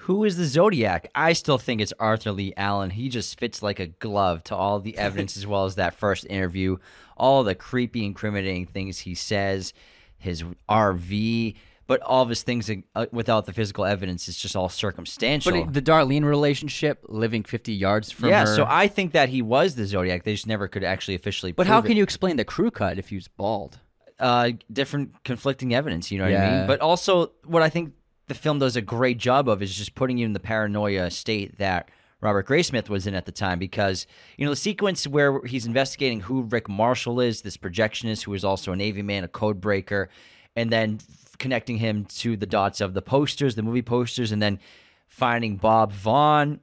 who is the Zodiac? I still think it's Arthur Leigh Allen. He just fits like a glove to all the evidence as well as that first interview, all the creepy, incriminating things he says, his RV, but all of his things uh, without the physical evidence is just all circumstantial. But the Darlene relationship, living 50 yards from yeah, her. so I think that he was the Zodiac. They just never could actually officially. But how can it. you explain the crew cut if he was bald? Uh, different conflicting evidence. You know what I mean? But also, what I think the film does a great job of is just putting you in the paranoia state that Robert Graysmith was in at the time because you know the sequence where he's investigating who Rick Marshall is, this projectionist who is also a Navy man, a code breaker, and then connecting him to the dots of the posters, the movie posters, and then finding Bob Vaughn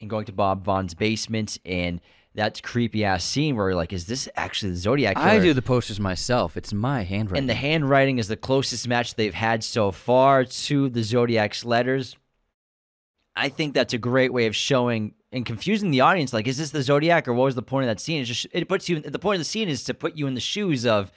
and going to Bob Vaughn's basement and that creepy ass scene where you're like, is this actually the Zodiac? I do the posters myself. It's my handwriting. And the handwriting is the closest match they've had so far to the Zodiac's letters. I think that's a great way of showing and confusing the audience. Like, is this the Zodiac, or what was the point of that scene? It's just it puts you. The point of the scene is to put you in the shoes of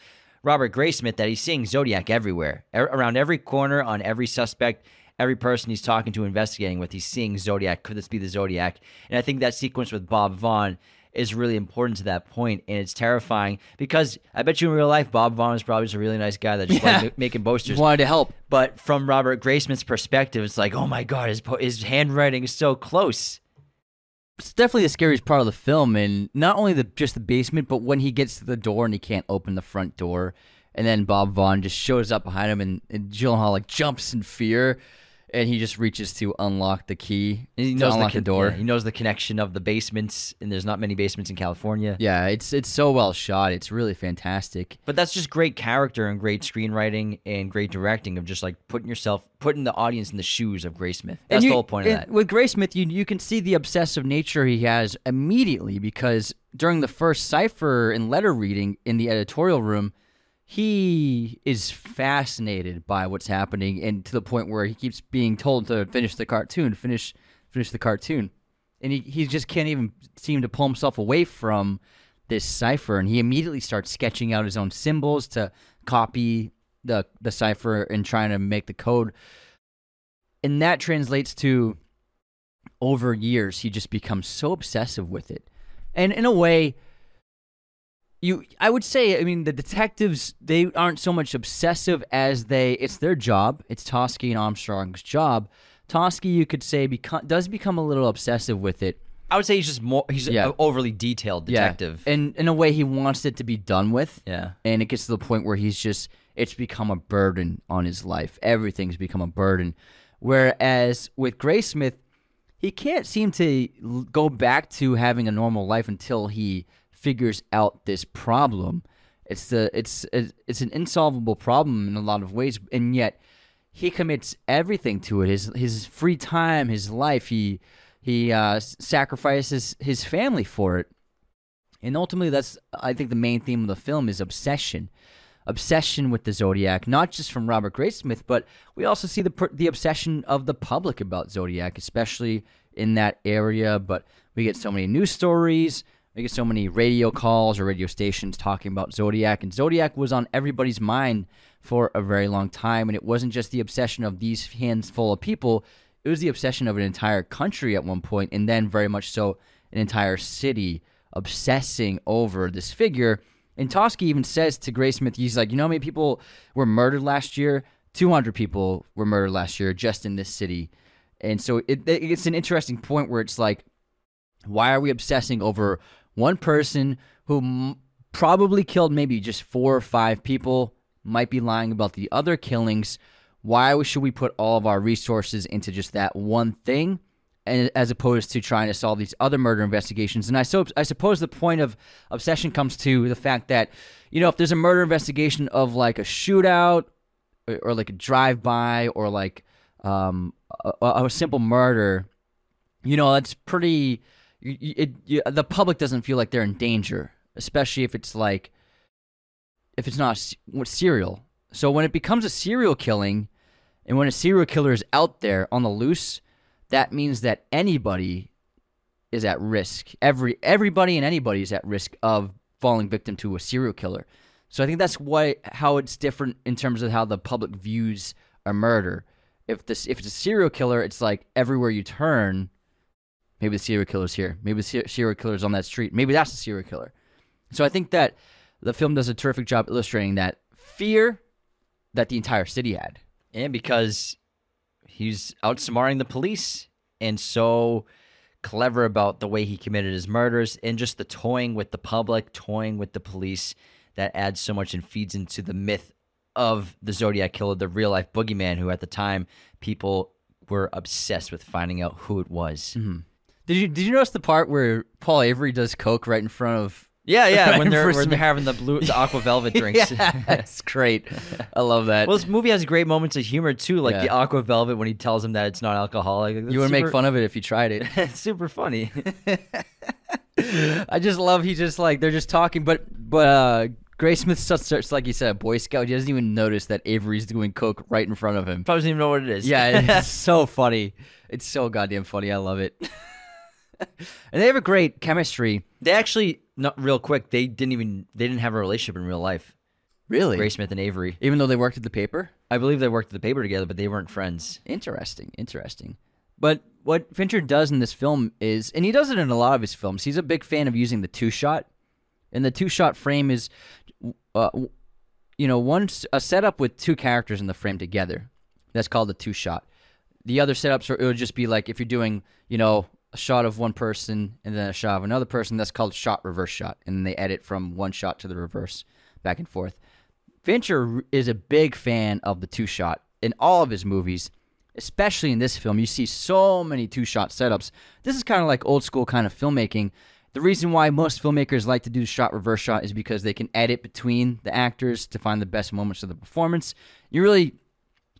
Robert Graysmith, that he's seeing Zodiac everywhere, around every corner, on every suspect, every person he's talking to, investigating with. He's seeing Zodiac. Could this be the Zodiac? And I think that sequence with Bob Vaughn is really important to that point, and it's terrifying because I bet you in real life, Bob Vaughn is probably just a really nice guy that just Yeah. liked ma- making posters. Wanted to help. But from Robert Graysmith's perspective, it's like, oh my god, his po- his handwriting is so close. It's definitely the scariest part of the film, and not only the just the basement, but when he gets to the door and he can't open the front door, and then Bob Vaughn just shows up behind him, and, and Gyllenhaal like jumps in fear, and he just reaches to unlock the key And he knows unlock the, con- door. yeah, he knows the connection of the basements, and there's not many basements in California. Yeah, it's it's so well shot. It's really fantastic. But that's just great character and great screenwriting and great directing of just like putting yourself, putting the audience in the shoes of Graysmith. That's you- the whole point of that. With Graysmith, you you can see the obsessive nature he has immediately because during the first cipher and letter reading in the editorial room, he is fascinated by what's happening, and to the point where he keeps being told to finish the cartoon, finish finish the cartoon. and he he just can't even seem to pull himself away from this cipher, and he immediately starts sketching out his own symbols to copy the the cipher and trying to make the code, and that translates to over years he just becomes so obsessive with it, and in a way you i would say i mean the detectives they aren't so much obsessive as they it's their job it's toschi and armstrong's job toschi you could say become, does become a little obsessive with it I would say he's just more. He's Yeah. an overly detailed detective. yeah. and in a way he wants it to be done with Yeah. and it gets to the point where he's just it's become a burden on his life everything's become a burden whereas with Graysmith he can't seem to l- go back to having a normal life until he figures out this problem. It's the it's it's an insolvable problem in a lot of ways and yet he commits everything to it. His his free time his life he he uh, sacrifices his family for it. And ultimately, that's I think the main theme of the film is obsession, obsession with the Zodiac, not just from Robert Graysmith, but we also see the the obsession of the public about Zodiac, especially in that area. But we get so many news stories, get so many radio calls or radio stations talking about Zodiac, and Zodiac was on everybody's mind for a very long time, and it wasn't just the obsession of these handful of people. It was the obsession of an entire country at one point, and then very much so an entire city obsessing over this figure. And Toschi even says to Graysmith, he's like, you know how many people were murdered last year? 200 people were murdered last year just in this city. And so it, it's an interesting point where it's like, why are we obsessing over one person who m- probably killed maybe just four or five people, might be lying about the other killings? Why should we put all of our resources into just that one thing? and as opposed to trying to solve these other murder investigations. And I so I suppose the point of obsession comes to the fact that you know if there's a murder investigation of like a shootout or, or like a drive by or like um, a a simple murder, you know that's pretty. You- It, you, the public doesn't feel like they're in danger, especially if it's like if it's not serial. So when it becomes a serial killing, and when a serial killer is out there on the loose, that means that anybody is at risk. Every everybody and anybody is at risk of falling victim to a serial killer. So I think that's why how it's different in terms of how the public views a murder. If this if it's a serial killer, it's like everywhere you turn, maybe the serial killer's here. Maybe the ser- serial killer's on that street. Maybe that's the serial killer. So I think that the film does a terrific job illustrating that fear that the entire city had. and because he's outsmarting the police and so clever about the way he committed his murders and just the toying with the public, toying with the police that adds so much and feeds into the myth of the Zodiac killer, the real life boogeyman, who at the time people were obsessed with finding out who it was. Mm-hmm. Did you did you notice the part where Paul Avery does coke right in front of? Yeah, yeah, when they're, when they're having the blue, the aqua velvet drinks. yeah, it's great. I love that. Well, this movie has great moments of humor too, like Yeah. the aqua velvet when he tells him that it's not alcoholic. you would make fun of it if you tried it. It's super funny. I just love he just like they're just talking, but but uh Graysmith starts, starts like you said, a Boy Scout. He doesn't even notice that Avery's doing coke right in front of him. Probably doesn't even know what it is. Yeah, it's so funny. It's so goddamn funny. I love it. and they have a great chemistry. they actually not real quick. They didn't even they didn't have a relationship in real life. Really? Graysmith and Avery. Even though they worked at the paper? I believe they worked at the paper together, but they weren't friends. Interesting, interesting. But what Fincher does in this film is, and he does it in a lot of his films, he's a big fan of using the two shot. And the two shot frame is, uh, you know, one a setup with two characters in the frame together. That's called the two shot. The other setups are it would just be like if you're doing, you know, a shot of one person and then a shot of another person. That's called shot reverse shot, and they edit from one shot to the reverse, back and forth. Fincher is a big fan of the two shot in all of his movies, especially in this film. You see so many two shot setups. This is kind of like old school kind of filmmaking. The reason why most filmmakers like to do shot reverse shot is because they can edit between the actors to find the best moments of the performance. You really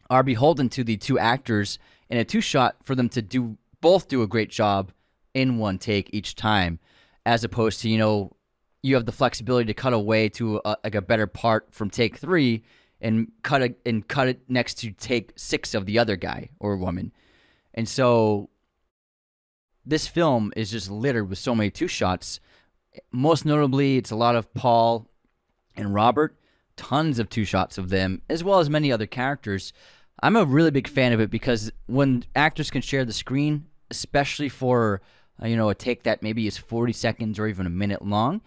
are beholden to the two actors in a two shot for them to do both do a great job in one take each time, as opposed to you know you have the flexibility to cut away to a, like a better part from take three and cut it and cut it next to take six of the other guy or woman, and so this film is just littered with so many two shots. Most notably, it's a lot of Paul and Robert, tons of two shots of them, as well as many other characters. I'm a really big fan of it because when actors can share the screen, especially for uh, you know a take that maybe is 40 seconds or even a minute long,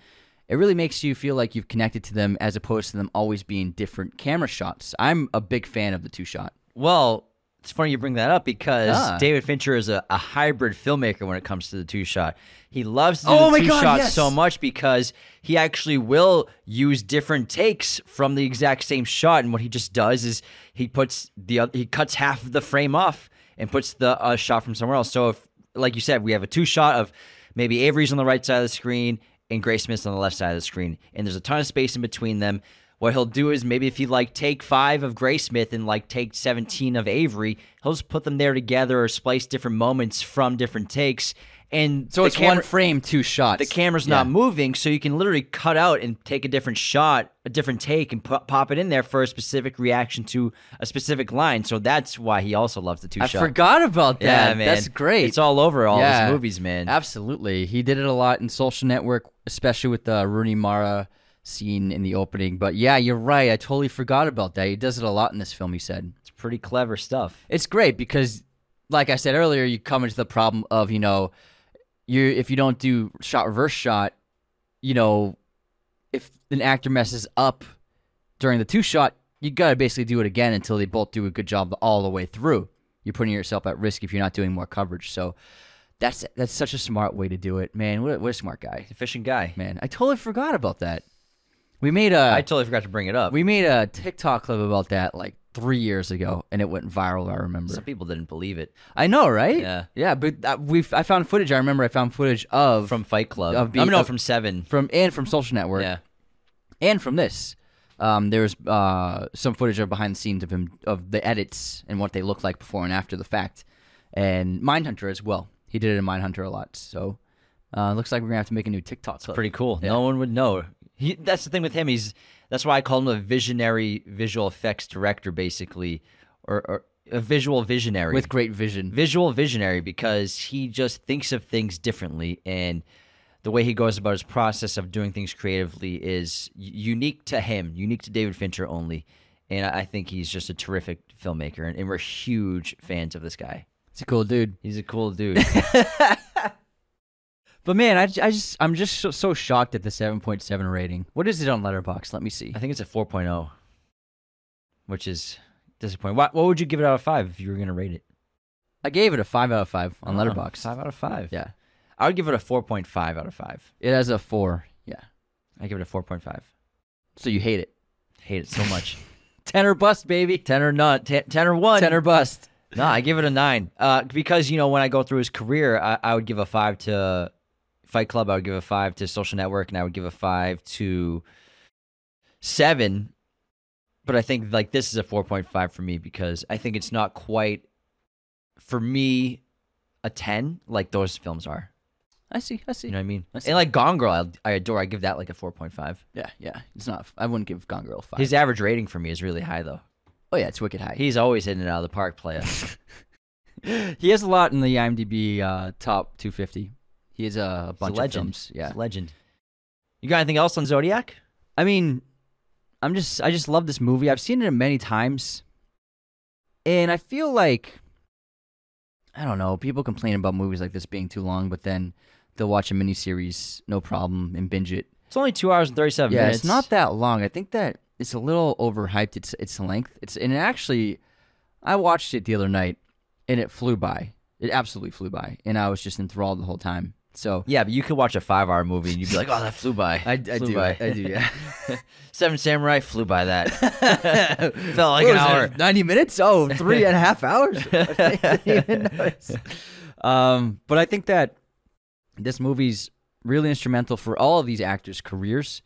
it really makes you feel like you've connected to them as opposed to them always being different camera shots. I'm a big fan of the two shot. Well, it's funny you bring that up because Ah. David Fincher is a, a hybrid filmmaker when it comes to the two shot. He loves to do Oh the two God, shot yes. so much because he actually will use different takes from the exact same shot. And what he just does is he puts the he cuts half of the frame off and puts the uh, shot from somewhere else. So if, like you said, we have a two shot of maybe Avery's on the right side of the screen and Graysmith's on the left side of the screen, and there's a ton of space in between them. What he'll do is maybe if he like take five of Graysmith and like take 17 of Avery, he'll just put them there together or splice different moments from different takes. And So it's camera- one frame, two shots. the camera's Yeah. not moving, so you can literally cut out and take a different shot, a different take, and pu- pop it in there for a specific reaction to a specific line. So that's why he also loves the two I shot. forgot about that. Yeah, man, That's great. It's all over all Yeah. his movies, man. Absolutely. He did it a lot in Social Network, especially with the Rooney Mara scene in the opening. But yeah, you're right. I totally forgot about that. He does it a lot in this film, he said. It's pretty clever stuff. It's great because, like I said earlier, you come into the problem of, you know, you if you don't do shot reverse shot, you know, if an actor messes up during the two shot, you got to basically do it again until they both do a good job all the way through. You're putting yourself at risk if you're not doing more coverage. So that's that's such a smart way to do it, man. What what a smart guy, Efficient guy. man. I totally forgot about that. We made a I totally forgot to bring it up. we made a TikTok clip about that like three years ago, and it went viral. I remember. Some people didn't believe it I know, right? Yeah. yeah. But uh, we I found footage. I remember I found footage of from Fight Club. Of I being- mean, no, of- from Seven. from and from Social Network, Yeah. and from this. Um, there's uh, some footage of behind the scenes of him of the edits and what they look like before and after the fact, and Mindhunter as well. He did it in Mindhunter a lot. So uh, looks like we're gonna have to make a new TikTok clip. Pretty cool. Yeah. No one would know. He, that's the thing with him. He's that's why I call him a visionary visual effects director, basically, or, or a visual visionary with great vision. visual visionary because he just thinks of things differently and the way he goes about his process of doing things creatively is unique to him, unique to David Fincher only. And I think he's just a terrific filmmaker, and, and we're huge fans of this guy. It's a cool dude. He's a cool dude. But man, I, I just I'm just so, so shocked at the 7.7 rating. What is it on Letterboxd? Let me see. I think it's a 4.0, which is disappointing. What, what would you give it out of five if you were going to rate it? I gave it a five out of five on Oh, Letterboxd. Five out of five. Yeah, I would give it a 4.5 out of five. it has a four. Yeah, I give it a 4.5. so you hate it. Hate it so much. Ten or bust, baby. 10 or not, 10, 10 or 1. Ten or bust. No, I give it a nine. Uh, because you know when I go through his career, I, I would give a five to Fight Club. I would give a five to Social Network, and I would give a five to Seven. But I think like this is a four point five for me because I think it's not quite for me a ten like those films are. I see. I see. You know what I mean? I. And like Gone Girl, I, I adore. I give that like a four point five. yeah, yeah. It's not. I wouldn't give Gone Girl a five. His average rating for me is really high though. oh yeah, it's wicked high. He's always hitting it out of the park, player. he has a lot in the IMDb uh, top 250. He has a, He's bunch a legend. of films. Yeah. A legend. You got anything else on Zodiac? I mean, I'm just I just love this movie. I've seen it many times, and I feel like I don't know. People complain about movies like this being too long, but then they'll watch a miniseries, no problem, and binge it. It's only two hours and thirty-seven yeah, minutes. it's not that long. I think that it's a little overhyped. Its its length. It's and it actually, I watched it the other night, and it flew by. It absolutely flew by, and I was just enthralled the whole time. So Yeah, but you could watch a five-hour movie and you'd be like, "Oh, that flew by." I, I Flew do. by. I do. Yeah. Seven Samurai flew by that. Felt like What an hour. it, 90 minutes? Oh, three and a half hours. I didn't even notice. Um, but I think that this movie's really instrumental for all of these actors' careers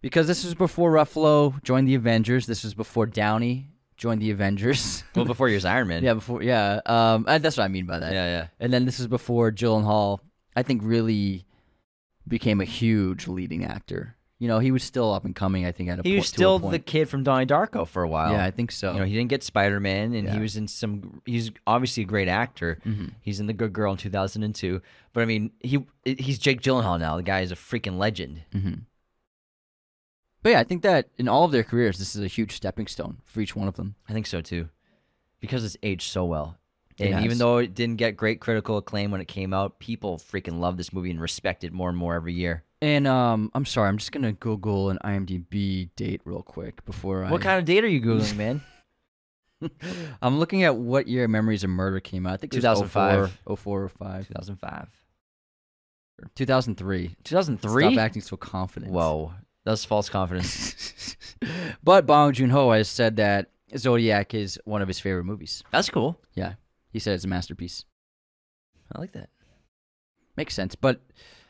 because this was before Ruffalo joined the Avengers. This was before Downey joined the Avengers. Well, before he was Iron Man. yeah, before yeah. Um, and that's what I mean by that. yeah, yeah. And then this is before Gyllenhaal, I think, really became a huge leading actor. You know, he was still up and coming. I think at a He was still the kid from Donnie Darko for a while. yeah, I think so. You know, he didn't get Spider Man, and he was in some. He's obviously a great actor. Mm-hmm. He's in The Good Girl in 2002. But I mean, he he's Jake Gyllenhaal now. The guy is a freaking legend. hmm But yeah, I think that in all of their careers, this is a huge stepping stone for each one of them. I think so too, because it's aged so well. It And even though it didn't get great critical acclaim when it came out, people freaking love this movie and respect it more and more every year. And um, I'm sorry, I'm just gonna Google an IMDb date real quick before I. What kind of date are you googling, man? I'm looking at what year Memories of Murder came out. I think 2005. 04, 04 or 05. 2005, 2003. 2003. Stop acting so confident. Whoa, that's false confidence. but Bong Joon Ho has said that Zodiac is one of his favorite movies. that's cool. Yeah, he said it's a masterpiece. I like that. Makes sense, but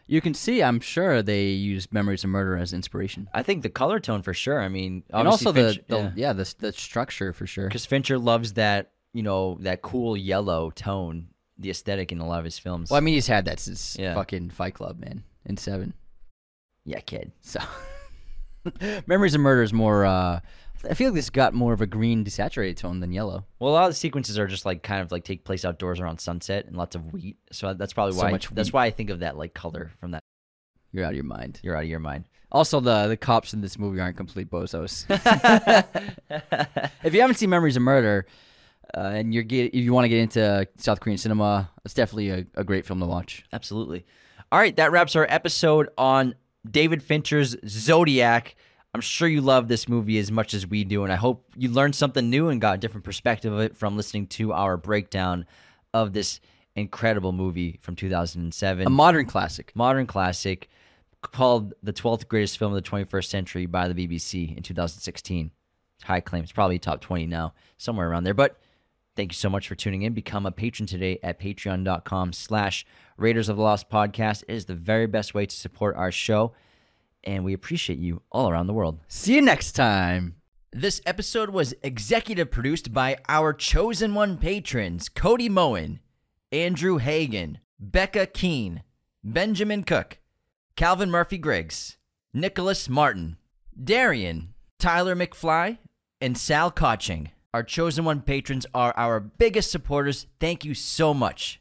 you can see, I'm sure they used Memories of Murder as inspiration, I think the color tone for sure. I mean, and also the, yeah, the the structure for sure. because Fincher loves that you know that cool yellow tone, the aesthetic in a lot of his films. Well, I mean, he's had that since Yeah. fucking Fight Club, man, in seven. yeah, kid. So, Memories of Murder is more. uh I feel like this got more of a green desaturated tone than yellow. Well, a lot of the sequences are just like kind of like take place outdoors around sunset and lots of wheat. So that's probably So why. much that's wheat. why I think of that like color from that. You're out of your mind. You're out of your mind. Also, the the cops in this movie aren't complete bozos. if you haven't seen Memories of Murder, uh, and you're get, if you want to get into South Korean cinema, it's definitely a, a great film to watch. Absolutely. All right, that wraps our episode on David Fincher's Zodiac. I'm sure you love this movie as much as we do, and I hope you learned something new and got a different perspective of it from listening to our breakdown of this incredible movie from 2007. A modern classic. modern classic called the 12th greatest film of the 21st century by the BBC in 2016. High claims, probably top 20 now, somewhere around there. But thank you so much for tuning in. Become a patron today at patreon.com slash Raiders of the Lost Podcast. It is the very best way to support our show, and we appreciate you all around the world. See you next time. This episode was executive produced by our chosen one patrons Cody Moen, Andrew Hagan, Becca Keene, Benjamin Cook, Calvin Murphy Griggs, Nicholas Martin, Darian, Tyler McFly, and Sal Koching. Our chosen one patrons are our biggest supporters. Thank you so much.